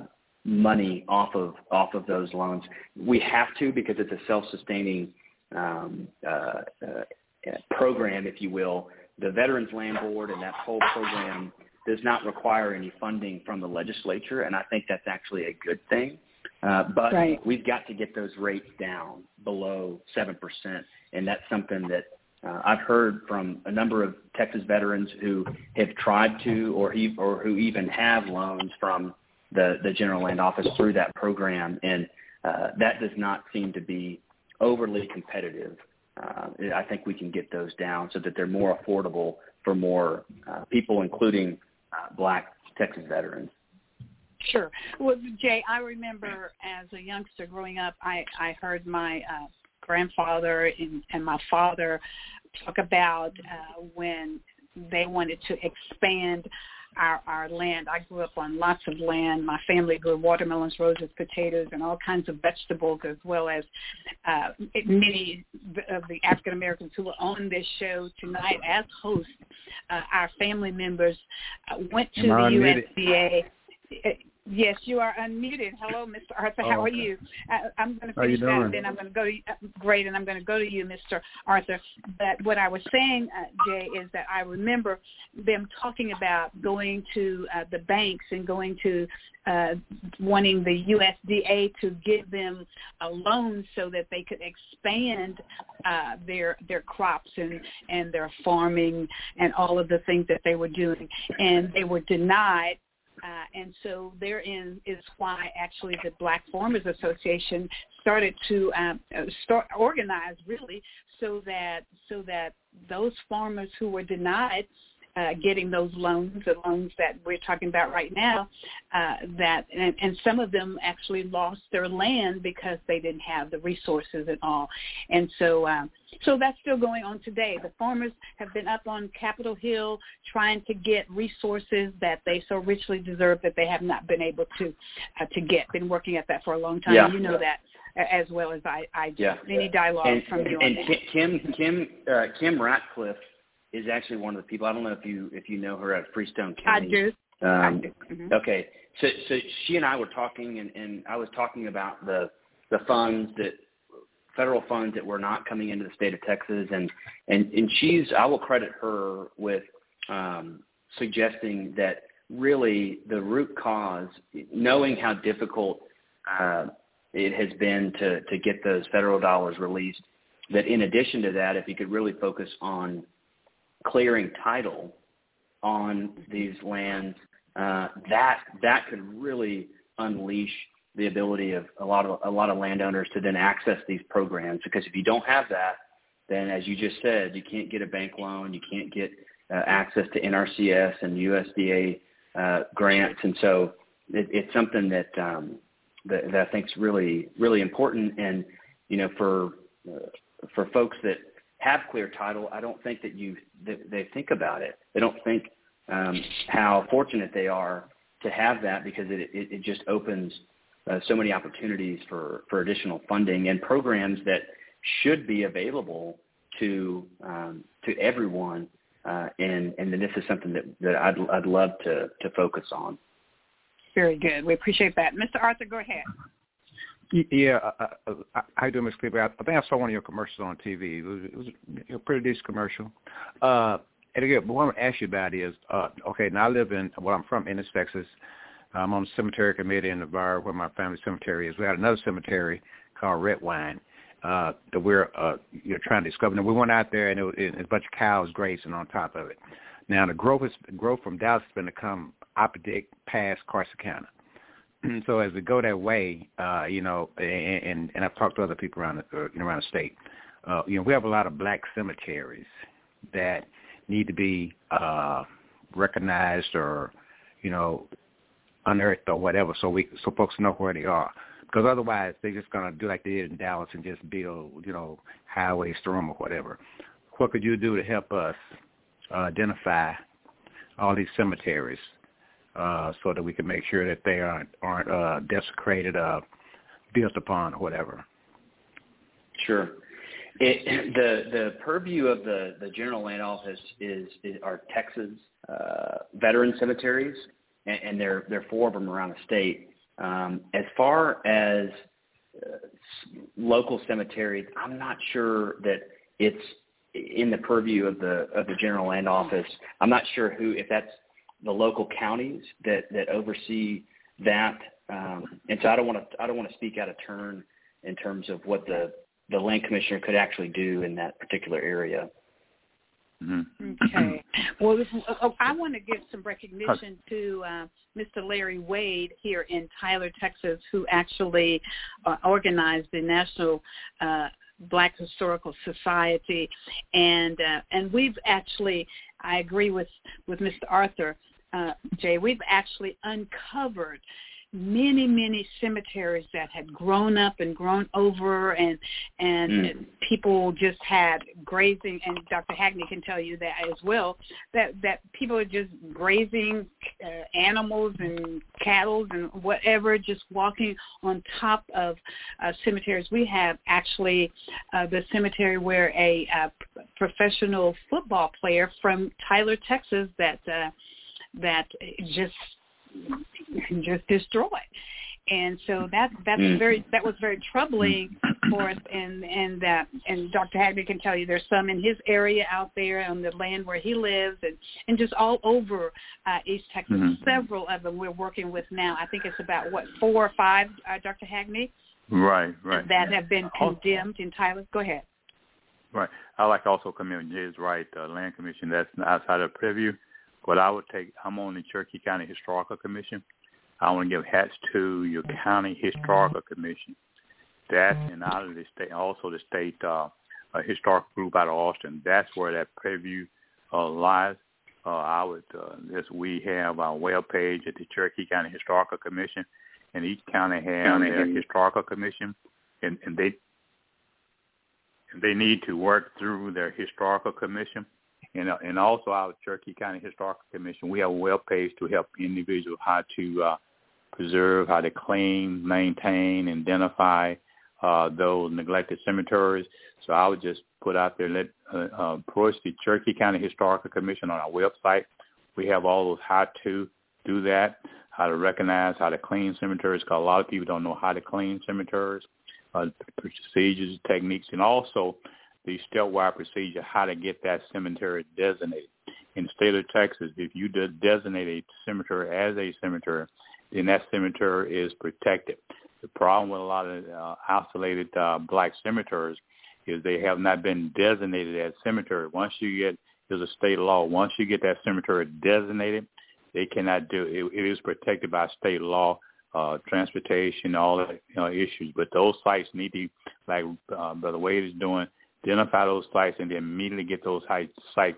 money off of off of those loans. We have to because it's a self-sustaining um, uh, uh, program, if you will. The Veterans Land Board and that whole program does not require any funding from the legislature, and I think that's actually a good thing. Uh, but right. we've got to get those rates down below seven percent, and that's something that uh, I've heard from a number of Texas veterans who have tried to, or he, or who even have loans from the, the General Land Office through that program, and uh, that does not seem to be overly competitive. Uh, I think we can get those down so that they're more affordable for more uh, people, including uh, black Texas veterans. Sure. Well, Jay, I remember as a youngster growing up, I I heard my uh, grandfather and, and my father talk about uh, when they wanted to expand our our land. I grew up on lots of land. My family grew watermelons, roses, potatoes, and all kinds of vegetables, as well as uh, many of the African Americans who are on this show tonight as hosts. Uh, our family members uh, went to the USDA. Yes, you are unmuted. Hello, Mr. Arthur. How oh, okay. are you? I, I'm going to finish that, and then I'm going to go to uh, great, and I'm going to go to you, Mr. Arthur. But what I was saying, uh, Jay, is that I remember them talking about going to uh, the banks and going to uh, wanting the USDA to give them a loan so that they could expand uh, their their crops and and their farming and all of the things that they were doing, and they were denied uh, and so therein is why actually the Black Farmers Association started to um, start organize really so that so that those farmers who were denied uh, getting those loans, the loans that we're talking about right now, uh, that and, and some of them actually lost their land because they didn't have the resources at all, and so um, so that's still going on today. The farmers have been up on Capitol Hill trying to get resources that they so richly deserve that they have not been able to uh, to get. Been working at that for a long time. Yeah. You know that as well as I, I do. Yeah. Any dialogue and, from you and Kim Kim uh, Kim Ratcliffe is actually one of the people. I don't know if you if you know her at Freestone County. I do. Um, I do. Mm-hmm. Okay, so so she and I were talking, and, and I was talking about the the funds that federal funds that were not coming into the state of Texas, and and and she's I will credit her with um, suggesting that really the root cause, knowing how difficult uh, it has been to to get those federal dollars released, that in addition to that, if you could really focus on clearing title on these lands, uh, that that could really unleash the ability of a lot of a lot of landowners to then access these programs. Because if you don't have that, then as you just said, you can't get a bank loan, you can't get uh, access to NRCS and USDA uh, grants, and so it, it's something that, um, that that I think is really really important. And you know, for uh, for folks that have clear title, I don't think that you they think about it. They don't think um, how fortunate they are to have that because it it, it just opens uh, so many opportunities for for additional funding and programs that should be available to um, to everyone. Uh, and and this is something that that I'd I'd love to to focus on. Very good. We appreciate that, Mr. Arthur. Go ahead. Yeah, uh, uh, uh, how you doing, Ms. Kleberg? I think I saw one of your commercials on TV. It was, it was a pretty decent commercial. Uh, and again, what I want to ask you about is, uh, okay, now I live in, well, I'm from Ennis, Texas. I'm on the cemetery committee in the bar where my family cemetery is. We had another cemetery called Redwine uh, that we're uh, you're trying to discover. And we went out there and it was, a bunch of cows grazing on top of it. Now the growth is growth from Dallas has been to come opposite past Corsicana. so as we go that way, uh, you know, and, and, I've talked to other people around the, uh, know, around the state, uh, you know, we have a lot of black cemeteries that need to be uh, recognized or, you know, unearthed or whatever, so we so folks know where they are. Because otherwise, they're just gonna do like they did in Dallas and just build, you know, highways through them or whatever. What could you do to help us uh, identify all these cemeteries uh, so that we can make sure that they aren't aren't uh, desecrated, uh, built upon, or whatever. Sure. It, the the purview of the, the General Land Office is, is are Texas uh, veteran cemeteries, and, and there there are four of them around the state. Um, as far as uh, local cemeteries, I'm not sure that it's in the purview of the of the General Land Office. I'm not sure who if that's the local counties that that oversee that. Um, and so I don't want to I don't want to speak out of turn in terms of what the the land commissioner could actually do in that particular area. Mm-hmm. Okay. Well, oh, I want to give some recognition to uh, Mr. Larry Wade here in Tyler, Texas, who actually uh, organized the National uh, Black Historical Society, and uh, and we've actually, I agree with with Mr. Arthur, uh, Jay, we've actually uncovered many many cemeteries that had grown up and grown over and and mm. people just had grazing and Dr. Hackney can tell you that as well that that people are just grazing uh, animals and cattle and whatever just walking on top of uh, cemeteries we have actually uh, the cemetery where a uh, professional football player from Tyler Texas that uh, that just just destroyed. And so that that's mm. very that was very troubling for us. And and that and Dr. Hackney can tell you there's some in his area out there on the land where he lives, and and just all over uh, East Texas. Mm-hmm. Several of them we're working with now. I think it's about what four or five, uh, Dr. Hackney. Right, right. That have been condemned in Tyler. Go ahead. Right. I like to also commend Jay's right, uh, Land Commission. That's outside of preview. But I would take, I'm on the Cherokee County Historical Commission. I want to give hats to your county historical commission. That and out of the state, also the state uh, uh, historical group out of Austin. That's where that preview uh, lies. Uh, I would, uh, this, we have our web page at the Cherokee County Historical Commission, and each county has their historical commission, and, and they and they need to work through their historical commission and uh, and also our Cherokee County Historical Commission, we have a web page to help individuals how to uh, preserve, how to clean, maintain, identify uh, those neglected cemeteries. So I would just put out there, let uh, uh, approach the Cherokee County Historical Commission on our website. We have all those how to do that, how to recognize, how to clean cemeteries, because a lot of people don't know how to clean cemeteries, uh, procedures, techniques, and also the statewide procedure how to get that cemetery designated. In the state of Texas, if you designate a cemetery as a cemetery, then that cemetery is protected. The problem with a lot of uh, isolated uh, black cemeteries is they have not been designated as cemetery. Once you get, there's a state law, once you get that cemetery designated, they cannot do it. It is protected by state law, uh, transportation, all that you know, issues. But those sites need to, like uh, Brother Wade is doing, identify those sites, and then immediately get those sites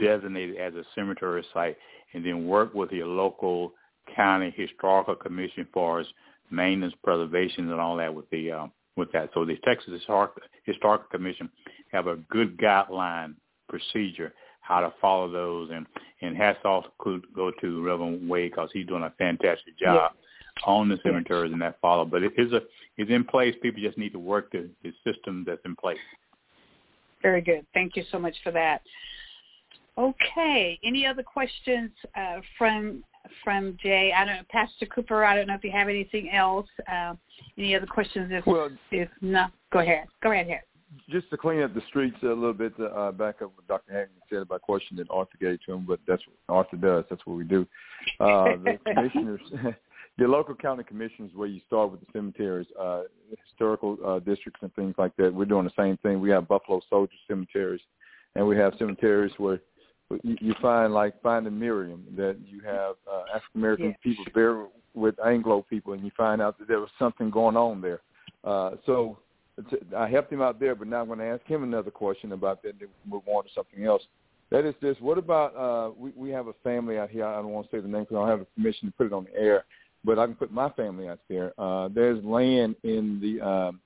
designated as a cemetery site, and then work with your local county historical commission for as maintenance, preservation, and all that with the uh, with that. So the Texas Historic, Historical Commission have a good guideline procedure how to follow those, and and hats off could go to Reverend Wade because he's doing a fantastic job on the cemeteries and that follow. But it is a it's in place. People just need to work the, the system that's in place. Very good. Thank you so much for that. Okay. Any other questions uh, from from Jay? I don't know, Pastor Cooper. I don't know if you have anything else. Uh, any other questions? If well, if not, go ahead. Go ahead here. Just to clean up the streets a little bit, to, uh, back up what Dr. Hackney said about question that Arthur gave to him, but that's what Arthur does. That's what we do. Uh, the commissioners, the local county commissions where you start with the cemeteries, uh, historical uh, districts and things like that. We're doing the same thing. We have Buffalo Soldier cemeteries, and we have cemeteries where you, you find like finding Miriam that you have uh, African American yes. people buried with Anglo people, and you find out that there was something going on there. Uh, so I helped him out there, but now I'm going to ask him another question about that. Then move on to something else. That is this. What about uh, we, we have a family out here. I don't want to say the name because I don't have the permission to put it on the air but I can put my family out there. Uh, there's land in the um,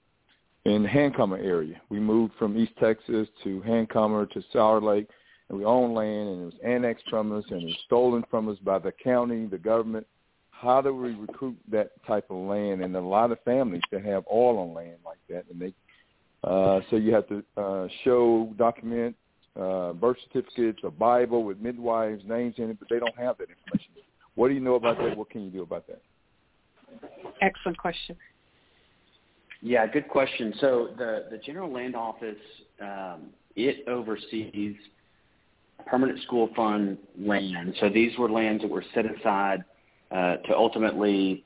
in Hankamer area. We moved from East Texas to Hankamer to Sour Lake, and we own land, and it was annexed from us, and it was stolen from us by the county, the government. How do we recruit that type of land? And a lot of families that have oil on land like that, and they uh, so you have to uh, show, document uh, birth certificates, a Bible with midwives' names in it, but they don't have that information. What do you know about that? What can you do about that? Excellent question. Yeah, good question. So the, the General Land Office, um, it oversees permanent school fund land. So these were lands that were set aside uh, to ultimately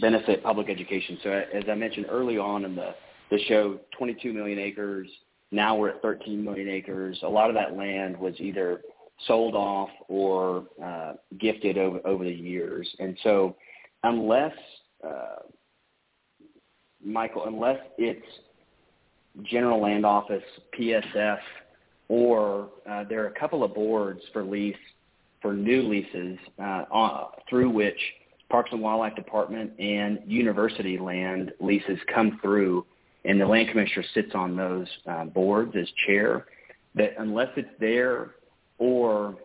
benefit public education. So as I mentioned early on in the, the show, 22 million acres. Now we're at 13 million acres. A lot of that land was either sold off or uh, gifted over, over the years. And so unless uh, Michael, unless it's General Land Office, PSF, or uh, there are a couple of boards for lease for new leases uh, on, through which Parks and Wildlife Department and university land leases come through, and the land commissioner sits on those uh, boards as chair, that unless it's there or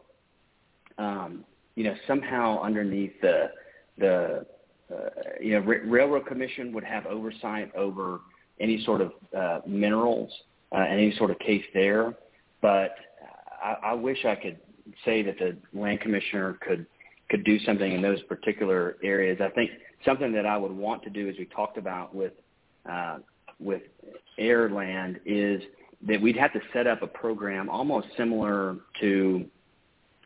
um, you know somehow underneath the the uh, you know R- railroad commission would have oversight over any sort of uh, minerals uh, any sort of case there, but I, I wish I could say that the land commissioner could could do something in those particular areas. I think something that I would want to do, as we talked about with uh, with Heirland, is that we'd have to set up a program almost similar to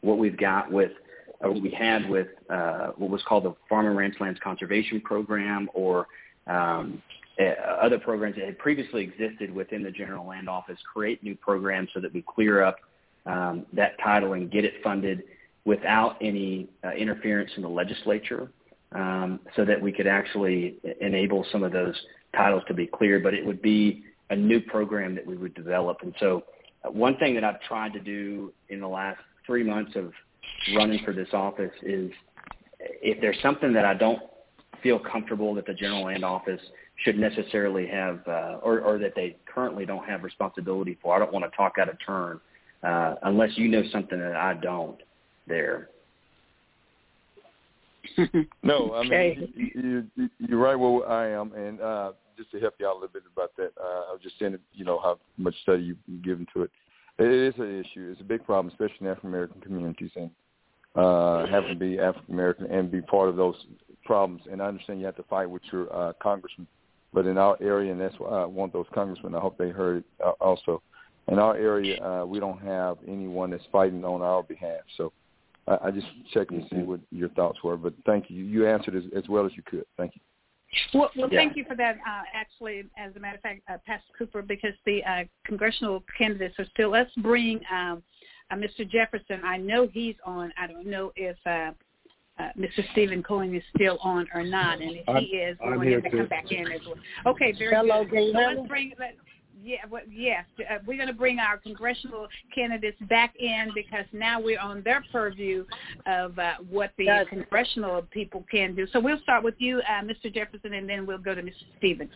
what we've got with or what we had with uh, what was called the Farm and Ranch Lands Conservation Program or um, uh, other programs that had previously existed within the General Land Office, create new programs so that we clear up um, that title and get it funded without any uh, interference from the legislature um, so that we could actually enable some of those titles to be cleared, but it would be a new program that we would develop. And so uh, one thing that I've tried to do in the last three months of running for this office is if there's something that I don't feel comfortable that the General Land Office should necessarily have, uh, or, or that they currently don't have responsibility for, I don't want to talk out of turn uh, unless you know something that I don't there. no, I mean you, you, you're right where I am, and uh, just to help you out a little bit about that, uh, I was just saying, you know, how much study you've given to it. It is an issue. It's a big problem, especially in African American communities, and uh, having to be African American and be part of those problems. And I understand you have to fight with your uh, congressman, but in our area, and that's why I want those congressmen. I hope they heard it uh, also. In our area, uh, we don't have anyone that's fighting on our behalf. So I, I just checking to see what your thoughts were. But thank you. You answered as, as well as you could. Thank you. Well, well yeah. thank you for that. Uh, actually, as a matter of fact, uh, Pastor Cooper, because the uh, congressional candidates are still. Let's bring um, uh, Mr. Jefferson. I know he's on. I don't know if uh, uh, Mr. Stephen Kocen is still on or not, and if I'm, he is, we I'm want him to come back in as well. Okay, very Hello, good. So let's bring. Let, yeah, well, yes, uh, we're going to bring our congressional candidates back in because now we're on their purview of uh, what the That's congressional people can do. So we'll start with you, uh, Mr. Jefferson, and then we'll go to Mr. Stevens.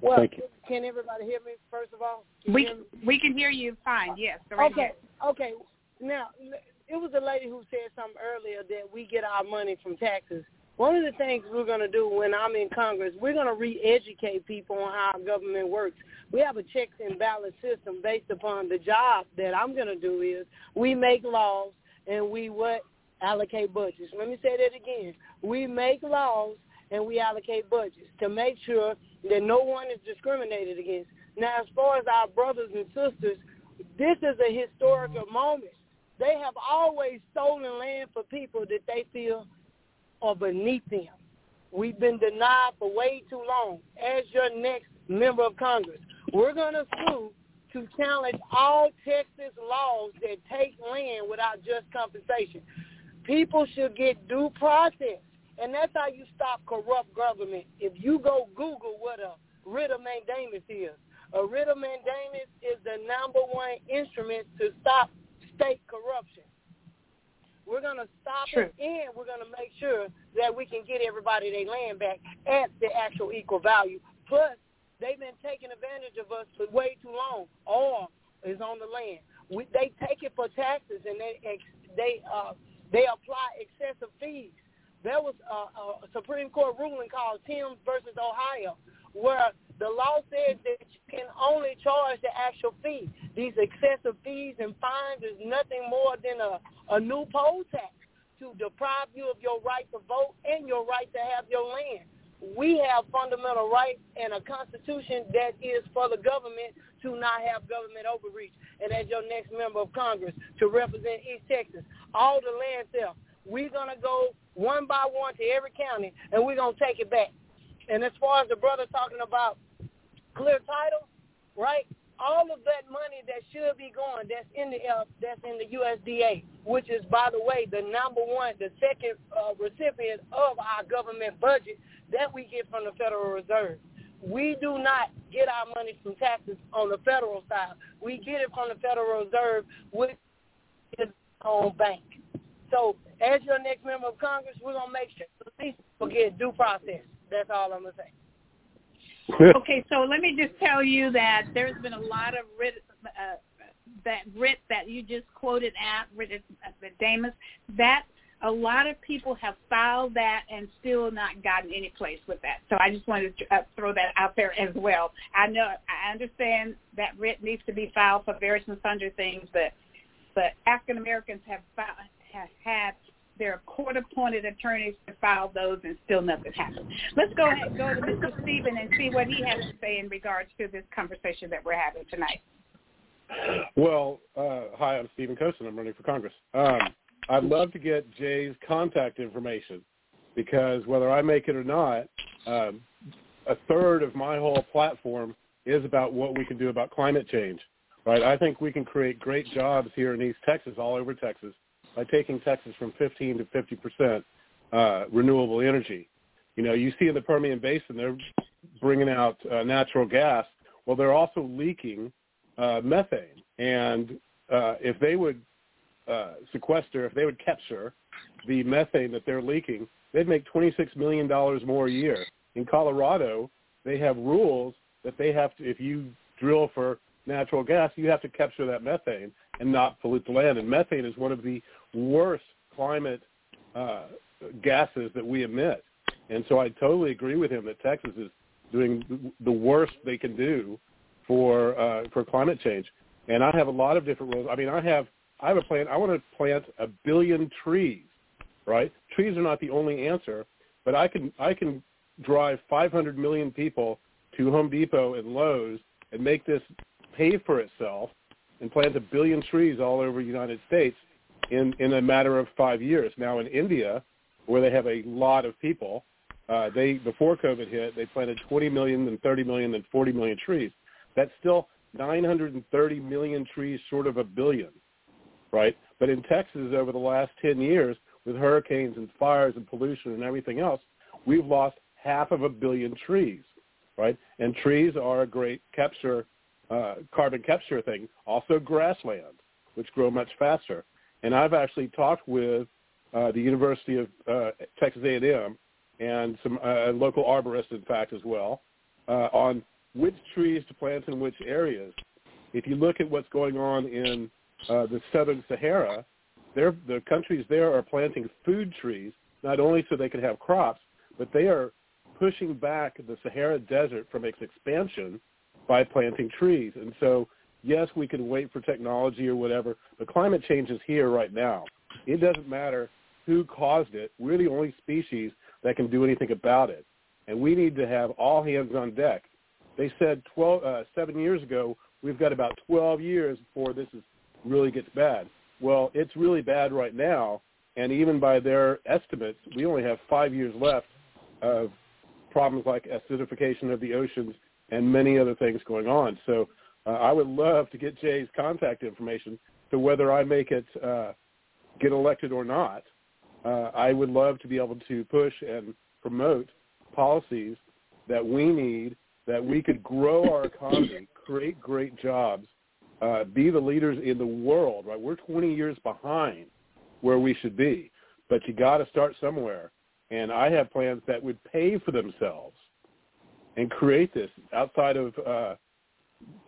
Well, can everybody hear me? First of all, can We hear we can hear you fine. Yes. Right Okay, ahead. okay. Now, it was a lady who said something earlier that we get our money from taxes. One of the things we're going to do when I'm in Congress, we're going to re-educate people on how our government works. We have a checks and balance system based upon the job that I'm going to do is we make laws and we what allocate budgets. Let me say that again. We make laws and we allocate budgets to make sure that no one is discriminated against. Now, as far as our brothers and sisters, this is a historical moment. They have always stolen land for people that they feel are beneath them. We've been denied for way too long. As your next member of Congress, we're going to sue to challenge all Texas laws that take land without just compensation. People should get due process, and that's how you stop corrupt government. If you go Google what a writ of mandamus is, a writ of mandamus is the number one instrument to stop state corruption. We're going to stop Sure. it, and we're going to make sure that we can get everybody their land back at the actual equal value. Plus, they've been taking advantage of us for way too long. Oil is on the land. We, they take it for taxes, and they ex- they uh, they apply excessive fees. There was a, a Supreme Court ruling called Timbs versus Ohio, where the law says that you can only charge the actual fee. These excessive fees and fines is nothing more than a, a new poll tax to deprive you of your right to vote and your right to have your land. We have fundamental rights and a constitution that is for the government to not have government overreach. And as your next member of Congress to represent East Texas, all the land theft, we're going to go one by one to every county and we're going to take it back. And as far as the brother talking about clear title, right? All of that money that should be going, that's in the uh, that's in the USDA, which is, by the way, the number one, the second uh, recipient of our government budget that we get from the Federal Reserve. We do not get our money from taxes on the federal side. We get it from the Federal Reserve, which is own bank. So as your next member of Congress, we're going to make sure get due process. That's all I'm gonna say. Okay, so let me just tell you that there's been a lot of writ, uh, that writ that you just quoted at writ, uh, Damus. That a lot of people have filed that and still not gotten any place with that. So I just wanted to uh, throw that out there as well. I know I understand that writ needs to be filed for various and sundry things, but but African Americans have filed, have had their court-appointed attorneys to file those, and still nothing happened. Let's go ahead and go to Mr. Stephen and see what he has to say in regards to this conversation that we're having tonight. Well, uh, hi, I'm Stephen Kocen. I'm running for Congress. Um, I'd love to get Jay's contact information because whether I make it or not, um, a third of my whole platform is about what we can do about climate change. Right? I think we can create great jobs here in East Texas, all over Texas, by taking Texas from 15 to 50 percent uh, renewable energy. You know, you see in the Permian Basin, they're bringing out uh, natural gas. Well, they're also leaking uh, methane, and uh, if they would uh, sequester, if they would capture the methane that they're leaking, they'd make $26 million more a year. In Colorado, they have rules that they have to, if you drill for natural gas, you have to capture that methane and not pollute the land. And methane is one of the worst climate uh, gases that we emit. And so I totally agree with him that Texas is doing the worst they can do for uh, for climate change. And I have a lot of different rules. I mean, I have I have a plan. I want to plant a billion trees. Right? Trees are not the only answer, but I can I can drive 500 million people to Home Depot and Lowe's and make this pay for itself and plant a billion trees all over the United States in in a matter of five years. Now in India, where they have a lot of people, uh, they before COVID hit, they planted 20 million, then 30 million, then 40 million trees. That's still 930 million trees short of a billion, right? But in Texas, over the last 10 years, with hurricanes and fires and pollution and everything else, we've lost half of a billion trees, right? And trees are a great capture, uh, carbon capture thing. Also grasslands, which grow much faster. And I've actually talked with uh, the University of uh, Texas A&M and some uh, local arborists, in fact, as well, uh, on which trees to plant in which areas. If you look at what's going on in uh, the southern Sahara, the countries there are planting food trees, not only so they can have crops, but they are pushing back the Sahara Desert from its expansion by planting trees. And so yes, we can wait for technology or whatever, but climate change is here right now. It doesn't matter who caused it. We're the only species that can do anything about it. And we need to have all hands on deck. They said 12, uh, seven years ago, we've got about 12 years before this is, really gets bad. Well, it's really bad right now, and even by their estimates, we only have five years left of problems like acidification of the oceans and many other things going on. So uh, I would love to get Jay's contact information So whether I make it uh, get elected or not. Uh, I would love to be able to push and promote policies that we need, that we could grow our economy, create great jobs, uh, be the leaders in the world. Right, we're 20 years behind where we should be, but you got to start somewhere. And I have plans that would pay for themselves and create this outside of uh,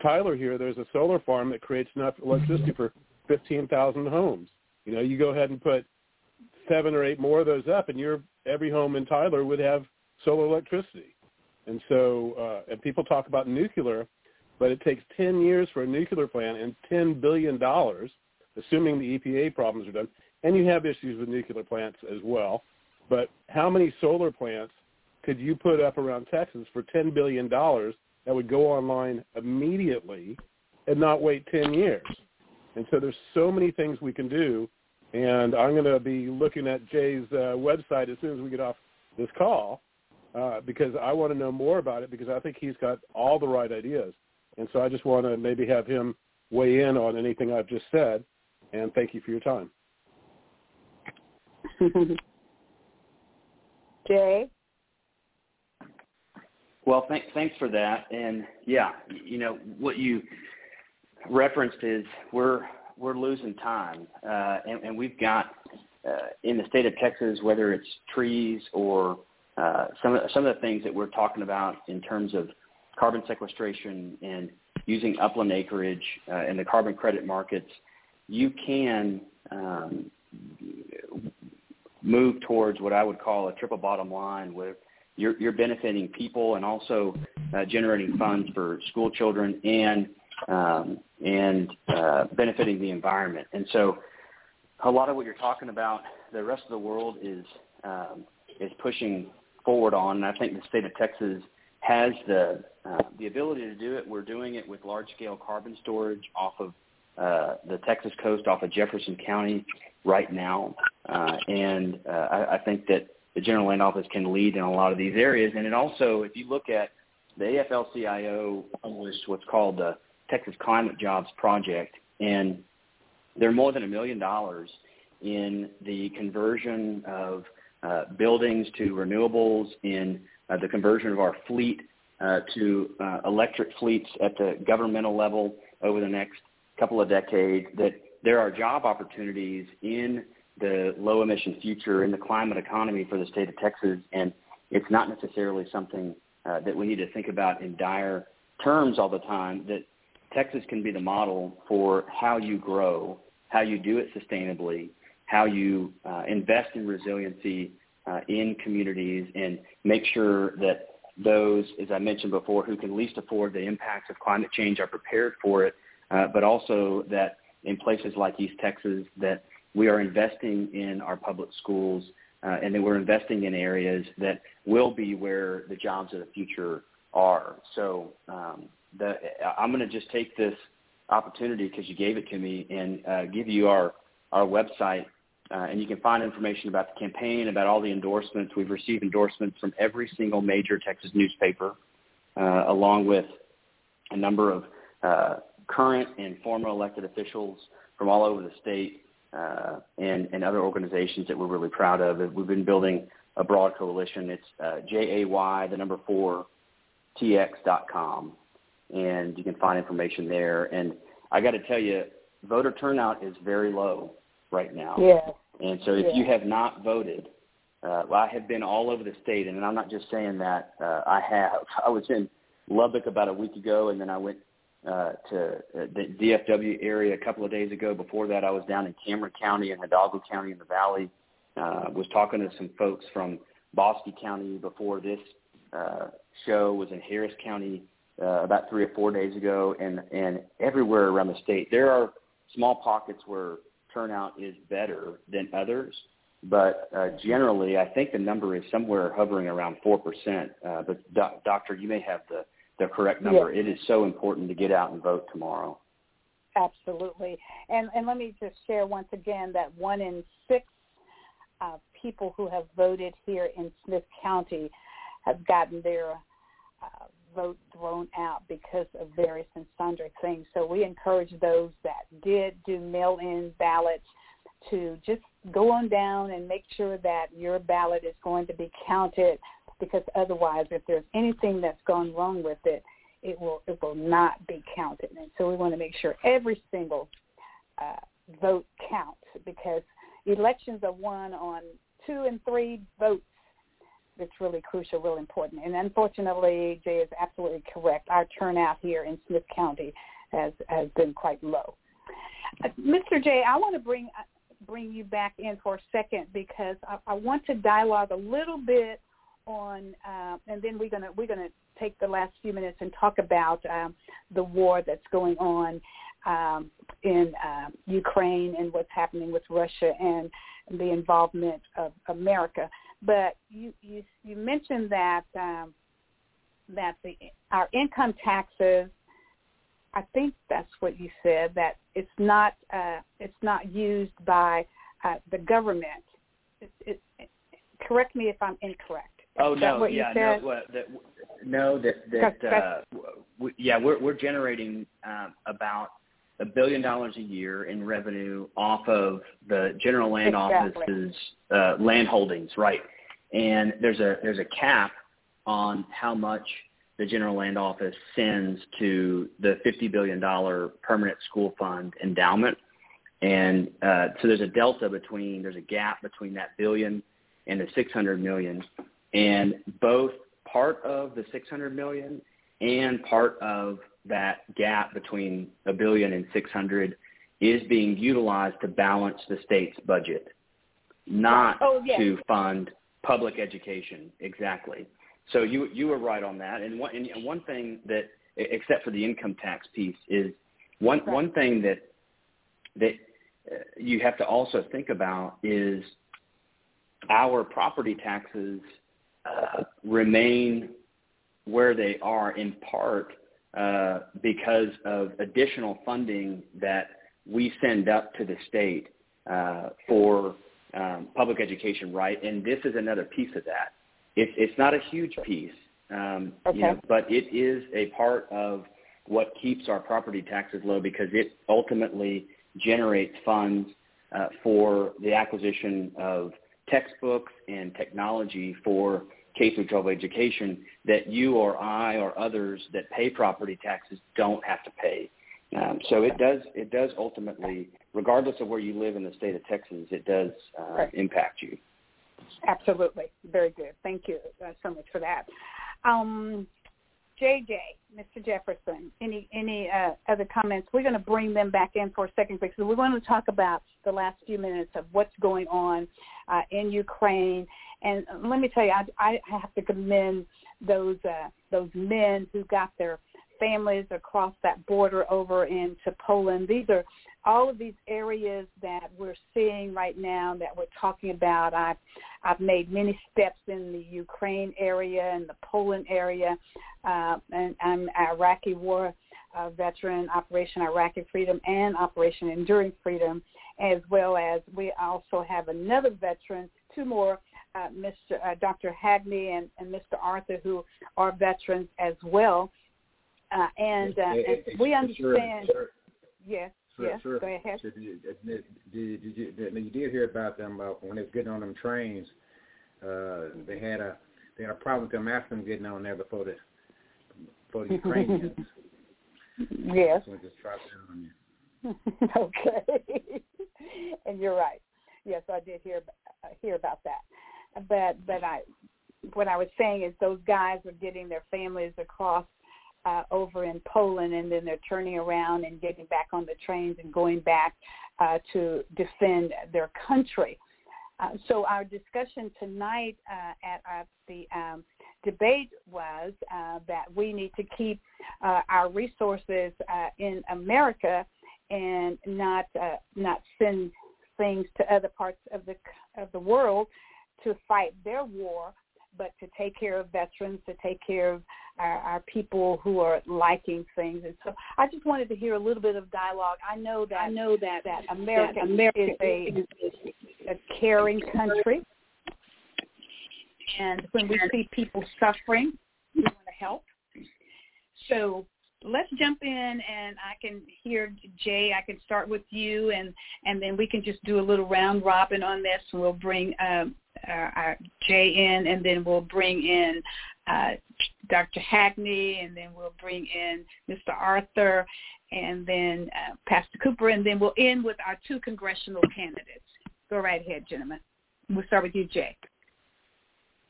Tyler here, there's a solar farm that creates enough electricity for 15,000 homes. You know, you go ahead and put seven or eight more of those up, and your every home in Tyler would have solar electricity. And so, uh, and people talk about nuclear, but it takes 10 years for a nuclear plant and 10 billion dollars, assuming the EPA problems are done. And you have issues with nuclear plants as well. But how many solar plants could you put up around Texas for 10 billion dollars that would go online immediately and not wait 10 years. And so there's so many things we can do. And I'm going to be looking at Jay's uh, website as soon as we get off this call uh, because I want to know more about it because I think he's got all the right ideas. And so I just want to maybe have him weigh in on anything I've just said. And thank you for your time. Jay? Well, th- thanks for that. And yeah, you know what you referenced is we're we're losing time, uh, and, and we've got uh, in the state of Texas, whether it's trees or uh, some of some of the things that we're talking about in terms of carbon sequestration and using upland acreage uh, in the carbon credit markets, you can um, move towards what I would call a triple bottom line, where you're, you're benefiting people and also uh, generating funds for school children and um, and uh, benefiting the environment. And so, a lot of what you're talking about, the rest of the world is um, is pushing forward on. And I think the state of Texas has the uh, the ability to do it. We're doing it with large scale carbon storage off of uh, the Texas coast, off of Jefferson County, right now. Uh, and uh, I, I think that the General Land Office can lead in a lot of these areas. And it also, if you look at the AFL-CIO published what's called the Texas Climate Jobs Project, and they're more than a million dollars in the conversion of uh, buildings to renewables, in uh, the conversion of our fleet uh, to uh, electric fleets at the governmental level over the next couple of decades, that there are job opportunities in the low emission future in the climate economy for the state of Texas, and it's not necessarily something uh, that we need to think about in dire terms all the time. That Texas can be the model for how you grow, how you do it sustainably, how you uh, invest in resiliency uh, in communities, and make sure that those, as I mentioned before, who can least afford the impacts of climate change are prepared for it, uh, but also that in places like East Texas that we are investing in our public schools uh, and that we're investing in areas that will be where the jobs of the future are. So um, the, I'm going to just take this opportunity because you gave it to me and uh, give you our, our website. Uh, and you can find information about the campaign, about all the endorsements. We've received endorsements from every single major Texas newspaper, uh, along with a number of uh, current and former elected officials from all over the state uh, and, and other organizations that we're really proud of. We've been building a broad coalition. It's uh, J-A-Y, the number four, tx.com, and you can find information there. And I got to tell you, voter turnout is very low right now. Yeah. And so if yeah. you have not voted, uh, well, I have been all over the state, and I'm not just saying that. Uh, I have. I was in Lubbock about a week ago, and then I went uh, to uh, the DFW area a couple of days ago. Before that, I was down in Cameron County and Hidalgo County in the Valley. Uh, was talking to some folks from Bosque County before this uh, show. Was in Harris County uh, about three or four days ago, and and everywhere around the state there are small pockets where turnout is better than others. But uh, generally, I think the number is somewhere hovering around four percent. Uh, but doc- doctor, you may have the the correct number. Yes. It is so important to get out and vote tomorrow. Absolutely. And and let me just share once again that one in six uh, people who have voted here in Smith County have gotten their uh, vote thrown out because of various and sundry things. So we encourage those that did do mail-in ballots to just go on down and make sure that your ballot is going to be counted because otherwise, if there's anything that's gone wrong with it, it will it will not be counted. And so we want to make sure every single uh, vote counts because elections are won on two and three votes. It's really crucial, really important. And unfortunately, Jay is absolutely correct. Our turnout here in Smith County has has been quite low. Uh, Mr. Jay, I want to bring uh, bring you back in for a second because I, I want to dialogue a little bit on, uh, and then we're gonna we're gonna take the last few minutes and talk about um, the war that's going on um, in uh, Ukraine and what's happening with Russia and the involvement of America. But you you, you mentioned that um, that the our income taxes. I think that's what you said. That it's not uh, it's not used by uh, the government. It, it, correct me if I'm incorrect. Oh Is no, what yeah, no, uh, that, no, that that uh, we, yeah, we're we're generating um, about a billion dollars a year in revenue off of the General Land Exactly. Office's uh, land holdings, right? And there's a there's a cap on how much the General Land Office sends to the fifty billion dollar permanent school fund endowment, and uh, so there's a delta between there's a gap between that billion and the six hundred million and both part of the 600 million and part of that gap between a billion and 600 is being utilized to balance the state's budget, not oh, yes. to fund public education. Exactly. So you you were right on that. And one and one thing that, except for the income tax piece, is one right. one thing that that uh, you have to also think about is our property taxes uh, remain where they are in part uh, because of additional funding that we send up to the state uh, for um, public education, right? And this is another piece of that. It's it's not a huge piece, um, okay. you know, but it is a part of what keeps our property taxes low because it ultimately generates funds uh, for the acquisition of textbooks and technology for K through 12 education that you or I or others that pay property taxes don't have to pay. Um, so it does it does ultimately, regardless of where you live in the state of Texas, it does uh, right. impact you. Absolutely, very good. Thank you uh, so much for that. Um, JJ, Mr. Jefferson, any any uh, other comments? We're going to bring them back in for a second because we're going to talk about the last few minutes of what's going on uh, in Ukraine. And let me tell you, I, I have to commend those uh, those men who got their families across that border over into Poland. These are all of these areas that we're seeing right now that we're talking about. I've I've made many steps in the Ukraine area and the Poland area, uh, and I'm an Iraqi war uh, veteran, Operation Iraqi Freedom, and Operation Enduring Freedom, as well as we also have another veteran, two more, uh, Mr. Uh, Dr. Hackney and, and Mr. Arthur, who are veterans as well. Uh, and, uh, and we understand. Sure, sure. Yes. Sure, yes. sure. Go ahead. You, did, did, did you, you did hear about them uh, when they was getting on them trains. Uh, they had a they had a problem with them Africans getting on there before the before the Ukrainians. yes. So just drop down on you. okay. and you're right. Yes, I did hear uh, hear about that. But but I what I was saying is those guys are getting their families across uh, over in Poland, and then they're turning around and getting back on the trains and going back uh, to defend their country. Uh, so our discussion tonight uh, at, at the um, debate was uh, that we need to keep our resources in America and not uh, not send things to other parts of the of the world to fight their war, but to take care of veterans, to take care of our, our people who are liking things. And so I just wanted to hear a little bit of dialogue. I know that I know that that America, that America is a, a caring country, and when we see people suffering, we want to help. So let's jump in and I can hear Jay. I can start with you and and then we can just do a little round robin on this. And We'll bring um, our, our Jay in and then we'll bring in uh, Dr. Hackney, and then we'll bring in Mr. Arthur and then uh, Pastor Cooper and then we'll end with our two congressional candidates. Go right ahead, gentlemen. We'll start with you, Jay.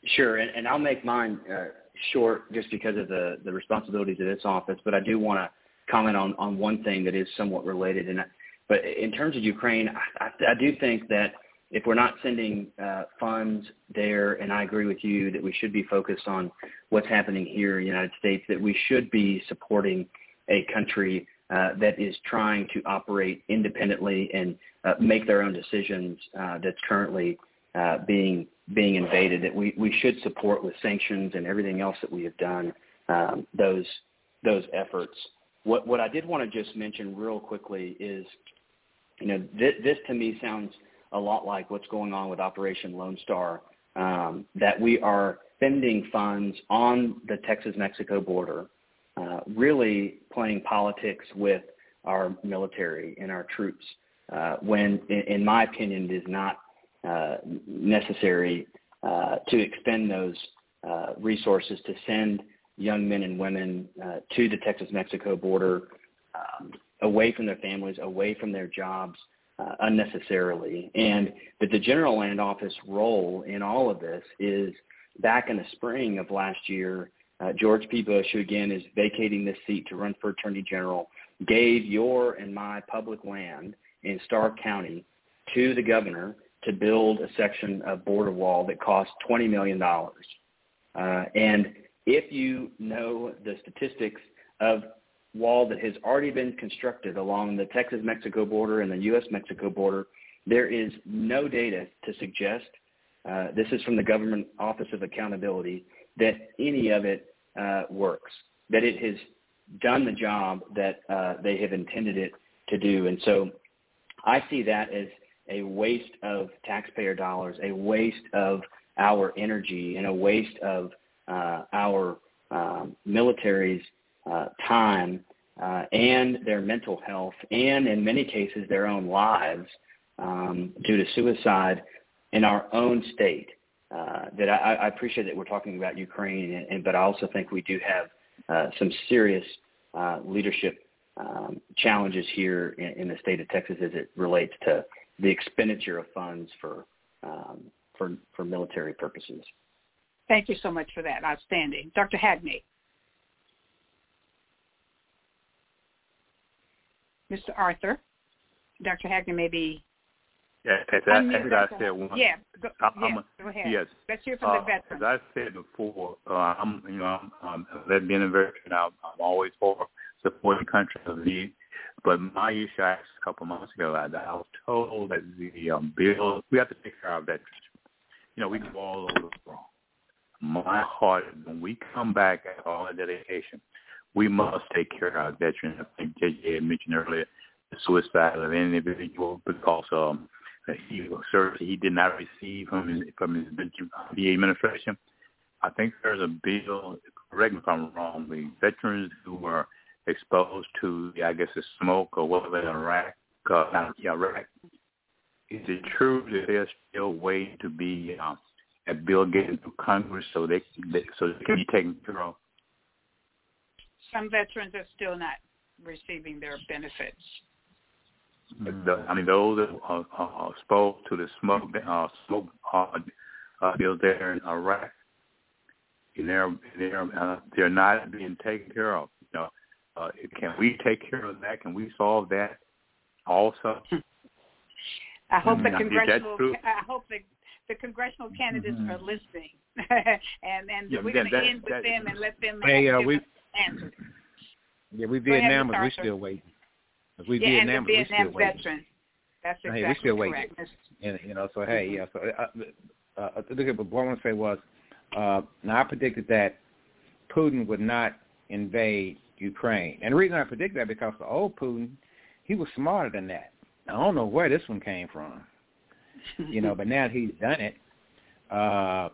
Sure, and, and I'll make mine uh, short just because of the, the responsibilities of this office, but I do want to comment on, on one thing that is somewhat related. And I, but in terms of Ukraine, I, I, I do think that if we're not sending uh, funds there, and I agree with you that we should be focused on what's happening here in the United States, that we should be supporting a country uh, that is trying to operate independently and uh, make their own decisions uh, that's currently uh, being being invaded that we, we should support with sanctions and everything else that we have done um, those those efforts. What what I did want to just mention real quickly is, you know, this, this to me sounds a lot like what's going on with Operation Lone Star. Um, that we are spending funds on the Texas-Mexico border, uh, really playing politics with our military and our troops, uh, when, in, in my opinion, it is not necessary uh, to expend those uh, resources to send young men and women uh, to the Texas-Mexico border um, away from their families, away from their jobs uh, unnecessarily. And that the General Land Office role in all of this is back in the spring of last year, George P. Bush, who again is vacating this seat to run for Attorney General, gave your and my public land in Starr County to the governor to build a section of border wall that cost $20 million. Uh, and if you know the statistics of wall that has already been constructed along the Texas-Mexico border and the U.S.-Mexico border, there is no data to suggest, uh, this is from the Government Office of Accountability, that any of it uh, works, that it has done the job that uh, they have intended it to do. And so I see that as a waste of taxpayer dollars, a waste of our energy, and a waste of uh, our um, military's uh, time uh, and their mental health, and in many cases their own lives um, due to suicide in our own state. Uh, that I, I appreciate that we're talking about Ukraine, and, and, but I also think we do have uh, some serious uh, leadership um, challenges here in, in, the state of Texas as it relates to the expenditure of funds for um, for, for military purposes. Thank you so much for that. Outstanding. Dr. Hackney. Mr. Arthur. Dr. Hackney may be yeah, as I, as I said, one, yeah, go, I, yeah, go ahead. Yes, let's hear from uh, the veteran. As I said before, uh, I'm you know I'm, I'm being a veteran. I'm, I'm always for supporting country of need. But my issue I asked a couple months ago, I, I was told that the um, bill we have to take care of our veterans. You know, we go all over the world. My heart, when we come back at all the dedication, we must take care of our veterans. I think JJ mentioned earlier the suicide of an individual because um, he service he did not receive from his from his VA administration. I think there's a bill. Correct me if I'm wrong. The veterans who were exposed to, I guess, the smoke or whatever in Iraq, uh, not Iraq. Is it true that they're still way to be um, a bill getting through Congress so they, they so they can be taken care of? Some veterans are still not receiving their benefits. The, I mean, those that are, are exposed to the smoke, uh, smoke uh, uh, bills there in Iraq, they're they're uh, they're not being taken care of. You know, uh, can we take care of that? Can we solve that also? I hope the congressional. I hope the the congressional candidates mm-hmm. are listening, and and yeah, we're going to end with that, them and let them hey, uh, we, us answers. Yeah, we Vietnamers. We still waiting. We yeah, Vietnamers. and the Vietnam we still veterans. That's exactly hey, we still correct. waiting. And you know, so hey, yeah. So uh, uh, look at what I want to say was, uh, now I predicted that Putin would not invade Ukraine, and the reason I predicted that because the old Putin, he was smarter than that. I don't know where this one came from, you know, but now he's done it, uh,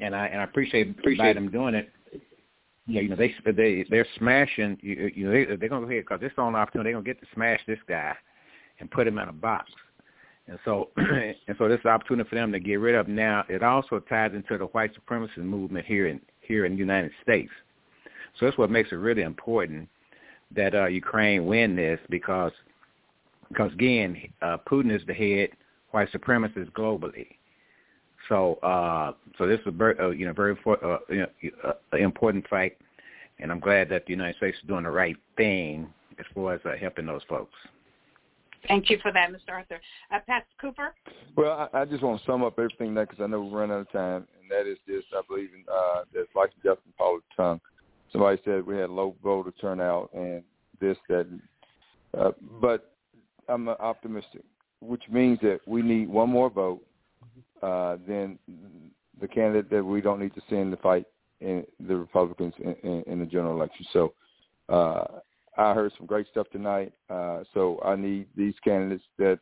and I and I appreciate appreciate him doing it. Yeah, you know they they they're smashing. You, you know they, they're gonna go ahead because this is only opportunity they're gonna get to smash this guy and put him in a box. And so, and so this is an opportunity for them to get rid of. Now, it also ties into the white supremacist movement here in here in the United States. So that's what makes it really important that uh, Ukraine win this because because again, uh, Putin is the head white supremacist globally. So uh, so this is a very, uh, you know very uh, you know, uh, important fight, and I'm glad that the United States is doing the right thing as far as uh, helping those folks. Thank you for that, Mr. Arthur. Uh, Pat Cooper? Well, I, I just want to sum up everything there because I know we're running out of time, and that is this. I believe in uh, that, like Justin Pollard tongue, somebody said we had low voter turnout and this, that. Uh, but I'm optimistic, which means that we need one more vote uh, than the candidate that we don't need to send to fight in the Republicans in, in, in the general election. So uh, I heard some great stuff tonight. Uh, so I need these candidates that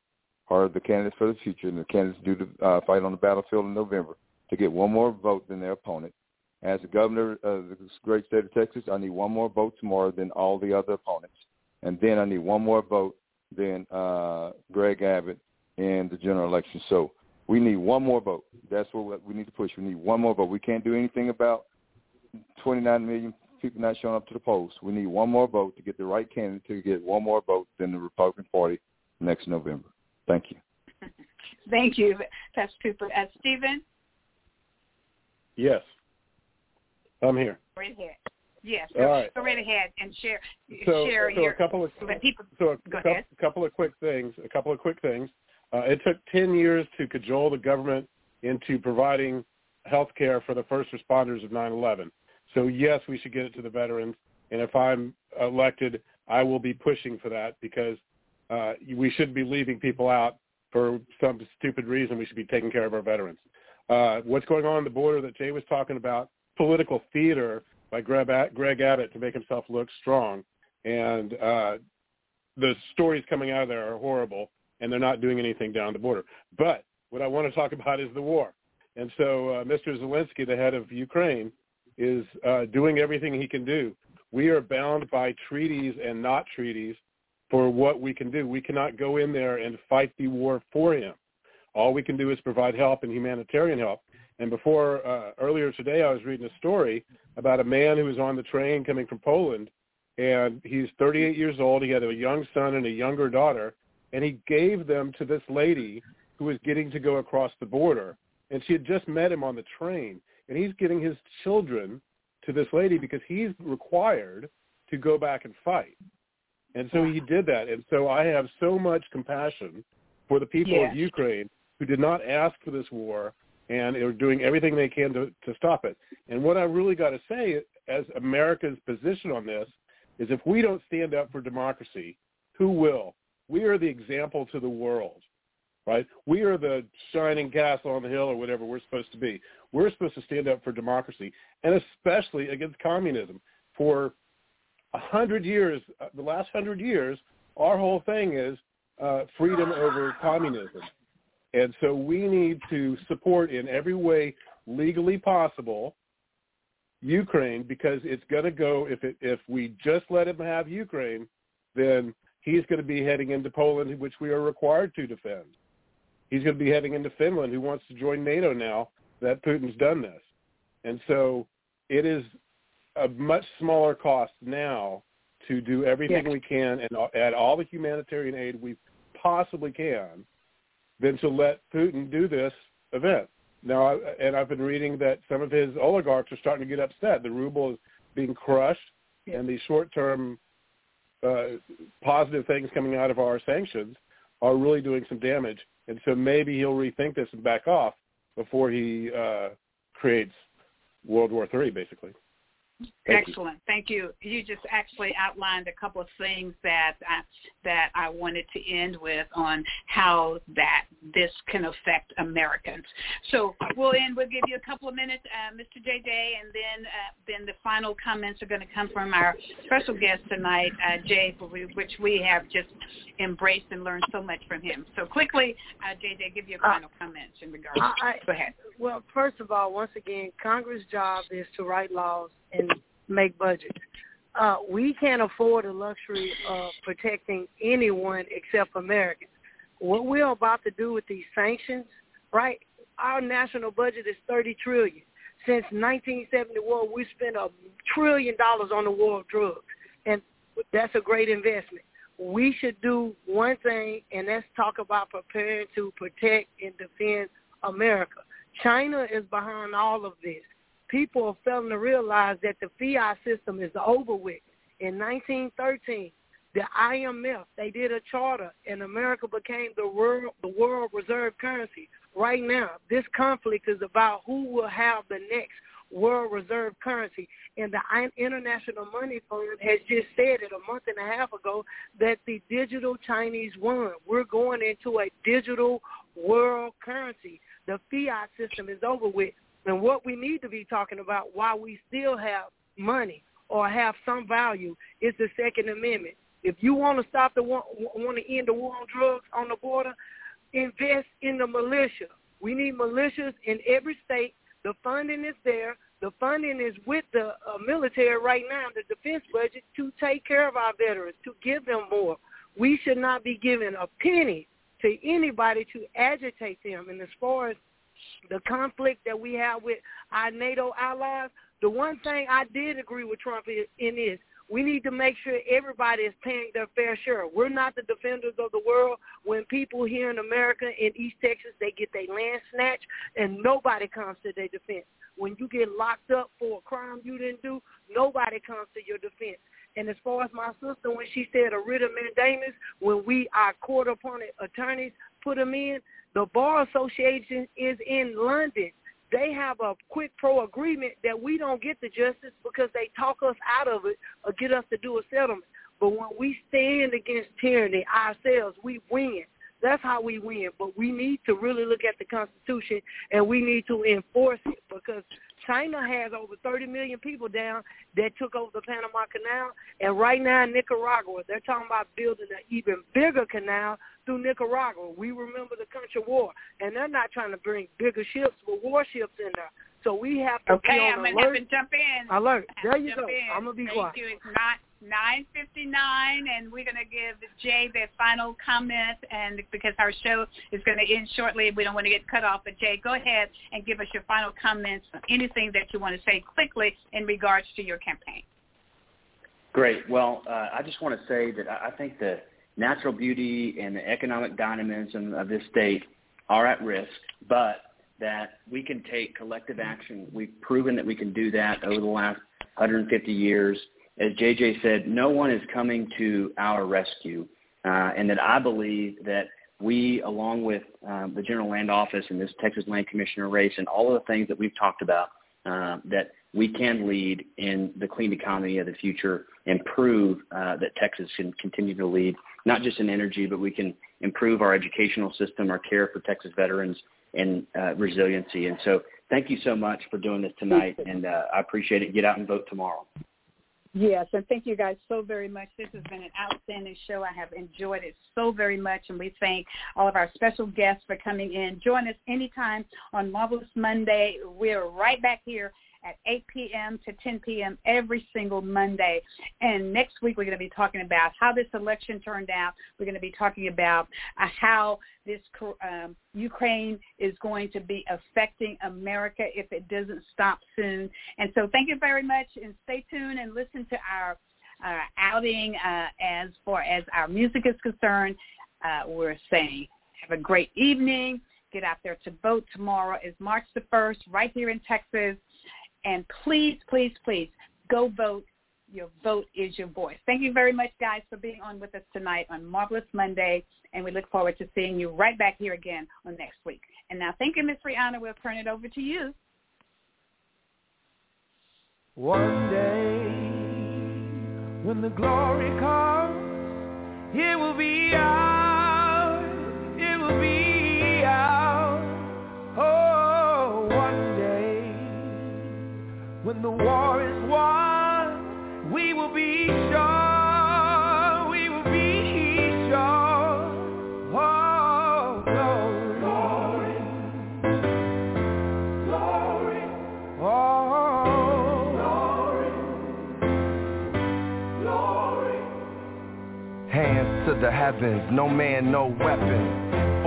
are the candidates for the future and the candidates do the uh, fight on the battlefield in November to get one more vote than their opponent. As the governor of the great state of Texas, I need one more vote more than all the other opponents. And then I need one more vote than uh, Greg Abbott in the general election. So we need one more vote. That's what we need to push. We need one more vote. We can't do anything about 29 million people not showing up to the polls. We need one more vote to get the right candidate to get one more vote than the Republican Party next November. Thank you. Thank you, Pastor Cooper. Uh, Stephen? Yes. I'm here. Right ahead. Yes. All right. Go right ahead and share so, share so your. a couple of people, so a couple, couple of quick things. A couple of quick things. Uh, it took ten years to cajole the government into providing health care for the first responders of 9/11. So yes, we should get it to the veterans. And if I'm elected, I will be pushing for that because uh, we shouldn't be leaving people out for some stupid reason. We should be taking care of our veterans. Uh, what's going on on the border that Jay was talking about? Political theater by Greg, Abbott to make himself look strong, and uh, the stories coming out of there are horrible, and they're not doing anything down the border. But what I want to talk about is the war. And so uh, Mr. Zelensky, the head of Ukraine, is uh, doing everything he can do. We are bound by treaties and not treaties for what we can do. We cannot go in there and fight the war for him. All we can do is provide help and humanitarian help. And before uh, earlier today, I was reading a story about a man who was on the train coming from Poland, and he's 38 years old. He had a young son and a younger daughter, and he gave them to this lady who was getting to go across the border. And she had just met him on the train, and he's getting his children to this lady because he's required to go back and fight. And so he did that. And so I have so much compassion for the people of Ukraine who did not ask for this war and they're doing everything they can to, to stop it. And what I really got to say as America's position on this is if we don't stand up for democracy, who will? We are the example to the world, right? We are the shining castle on the hill or whatever we're supposed to be. We're supposed to stand up for democracy and especially against communism. For a hundred years, uh, the last hundred years, our whole thing is uh, freedom over communism. And so we need to support in every way legally possible Ukraine because it's going to go if it, if we just let him have Ukraine, then he's going to be heading into Poland, which we are required to defend. He's going to be heading into Finland, who wants to join NATO now that Putin's done this. And so it is a much smaller cost now to do everything Yes. we can and add all the humanitarian aid we possibly can than to let Putin do this event. Now, I- and I've been reading that some of his oligarchs are starting to get upset. The ruble is being crushed, and the short-term uh, positive things coming out of our sanctions are really doing some damage. And so maybe he'll rethink this and back off before he uh, creates World War III, basically. Thank you. Excellent. Thank you. You just actually outlined a couple of things that I, that I wanted to end with on how that this can affect Americans. So we'll end. We'll give you a couple of minutes, uh, Mr. JJ, and then uh, then the final comments are going to come from our special guest tonight, uh, Jay, for we, which we have just embraced and learned so much from him. So quickly, uh, JJ, give you Uh, final comments in regards. I- I- Go ahead. Well, first of all, once again, Congress' job is to write laws and make budgets. Uh, we can't afford the luxury of protecting anyone except Americans. What we're about to do with these sanctions, right? Our national budget is thirty trillion. Since 1971, we spent a trillion dollars on the war of drugs, and that's a great investment. We should do one thing, and that's talk about preparing to protect and defend America. China is behind all of this. People are failing to realize that the fiat system is over with. In 1913, the IMF they did a charter, and America became the world the world reserve currency. Right now, this conflict is about who will have the next world reserve currency. And the International Money Fund has just said it a month and a half ago that the digital Chinese yuan, we're going into a digital world currency. The fiat system is over with. And what we need to be talking about why we still have money or have some value is the Second Amendment. If you want to stop the want to end the war on drugs on the border, invest in the militia. We need militias in every state. The funding is there. The funding is with the uh, military right now, the defense budget, to take care of our veterans, to give them more. We should not be giving a penny to anybody to agitate them. And as far as the conflict that we have with our NATO allies, the one thing I did agree with Trump in is We need to make sure everybody is paying their fair share. We're not the defenders of the world. When people here in America, in East Texas, they get their land snatched, and nobody comes to their defense. When you get locked up for a crime you didn't do, nobody comes to your defense. And as far as my sister, when she said a writ of mandamus, when we, our court-appointed attorneys, put them in, the Bar Association is in London they have a quid pro agreement that we don't get the justice because they talk us out of it or get us to do a settlement. But when we stand against tyranny ourselves, we win. That's how we win. But we need to really look at the Constitution and we need to enforce it because China has over 30 million people down that took over the Panama Canal. And right now in Nicaragua, they're talking about building an even bigger canal through Nicaragua. We remember the country war. And they're not trying to bring bigger ships, but warships in there. So we have to okay, be on I'm alert. gonna have to jump in. Alert. There you jump go. In. I'm gonna be Thank quiet. you. It's not nine fifty nine, and we're gonna give Jay the final comment, and because our show is gonna end shortly, we don't want to get cut off. But Jay, go ahead and give us your final comments, anything that you want to say quickly in regards to your campaign. Great. Well, uh, I just want to say that I think the natural beauty and the economic dynamism of this state are at risk, but that we can take collective action. We've proven that we can do that over the last 150 years. As JJ said, no one is coming to our rescue, uh, and that I believe that we, along with um, the General Land Office and this Texas Land Commissioner race and all of the things that we've talked about, uh, that we can lead in the clean economy of the future and prove uh, that Texas can continue to lead, not just in energy, but we can improve our educational system, our care for Texas veterans, and uh, resiliency. And so thank you so much for doing this tonight, and uh, I appreciate it. Get out and vote tomorrow. Yes, and thank you guys so very much. This has been an outstanding show. I have enjoyed it so very much, and we thank all of our special guests for coming in. Join us anytime on Marvelous Monday. We're right back here at 8 p.m. to 10 p.m. every single Monday. And next week we're going to be talking about how this election turned out. We're going to be talking about uh, how this um, Ukraine is going to be affecting America if it doesn't stop soon. And so thank you very much, and stay tuned and listen to our uh, outing uh, as far as our music is concerned. Uh, we're saying have a great evening. Get out there to vote tomorrow is March the 1st right here in Texas. And please, please, please go vote. Your vote is your voice. Thank you very much, guys, for being on with us tonight on Marvelous Monday. And we look forward to seeing you right back here again on next week. And now, thank you, Miss Rihanna. We'll turn it over to you. One day, when the glory comes, it will be ours. The war is won, we will be sure. We will be sure. Oh, glory. Glory. Oh, Glory. glory. Hands to the heavens, no man, no weapon.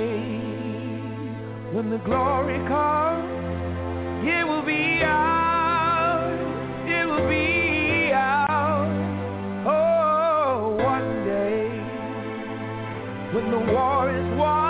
day, when the glory comes, it will be ours. It will be ours. Oh, one day, when the war is won,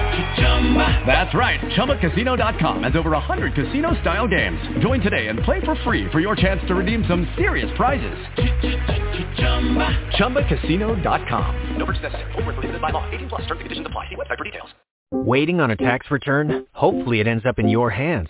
That's right, ChumbaCasino.com has over 100 casino-style games. Join today and play for free for your chance to redeem some serious prizes. ChumbaCasino.com. No purchase necessary. Void where prohibited by law. 18 plus. Terms and conditions apply. See website for details. Waiting on a tax return? Hopefully it ends up in your hands.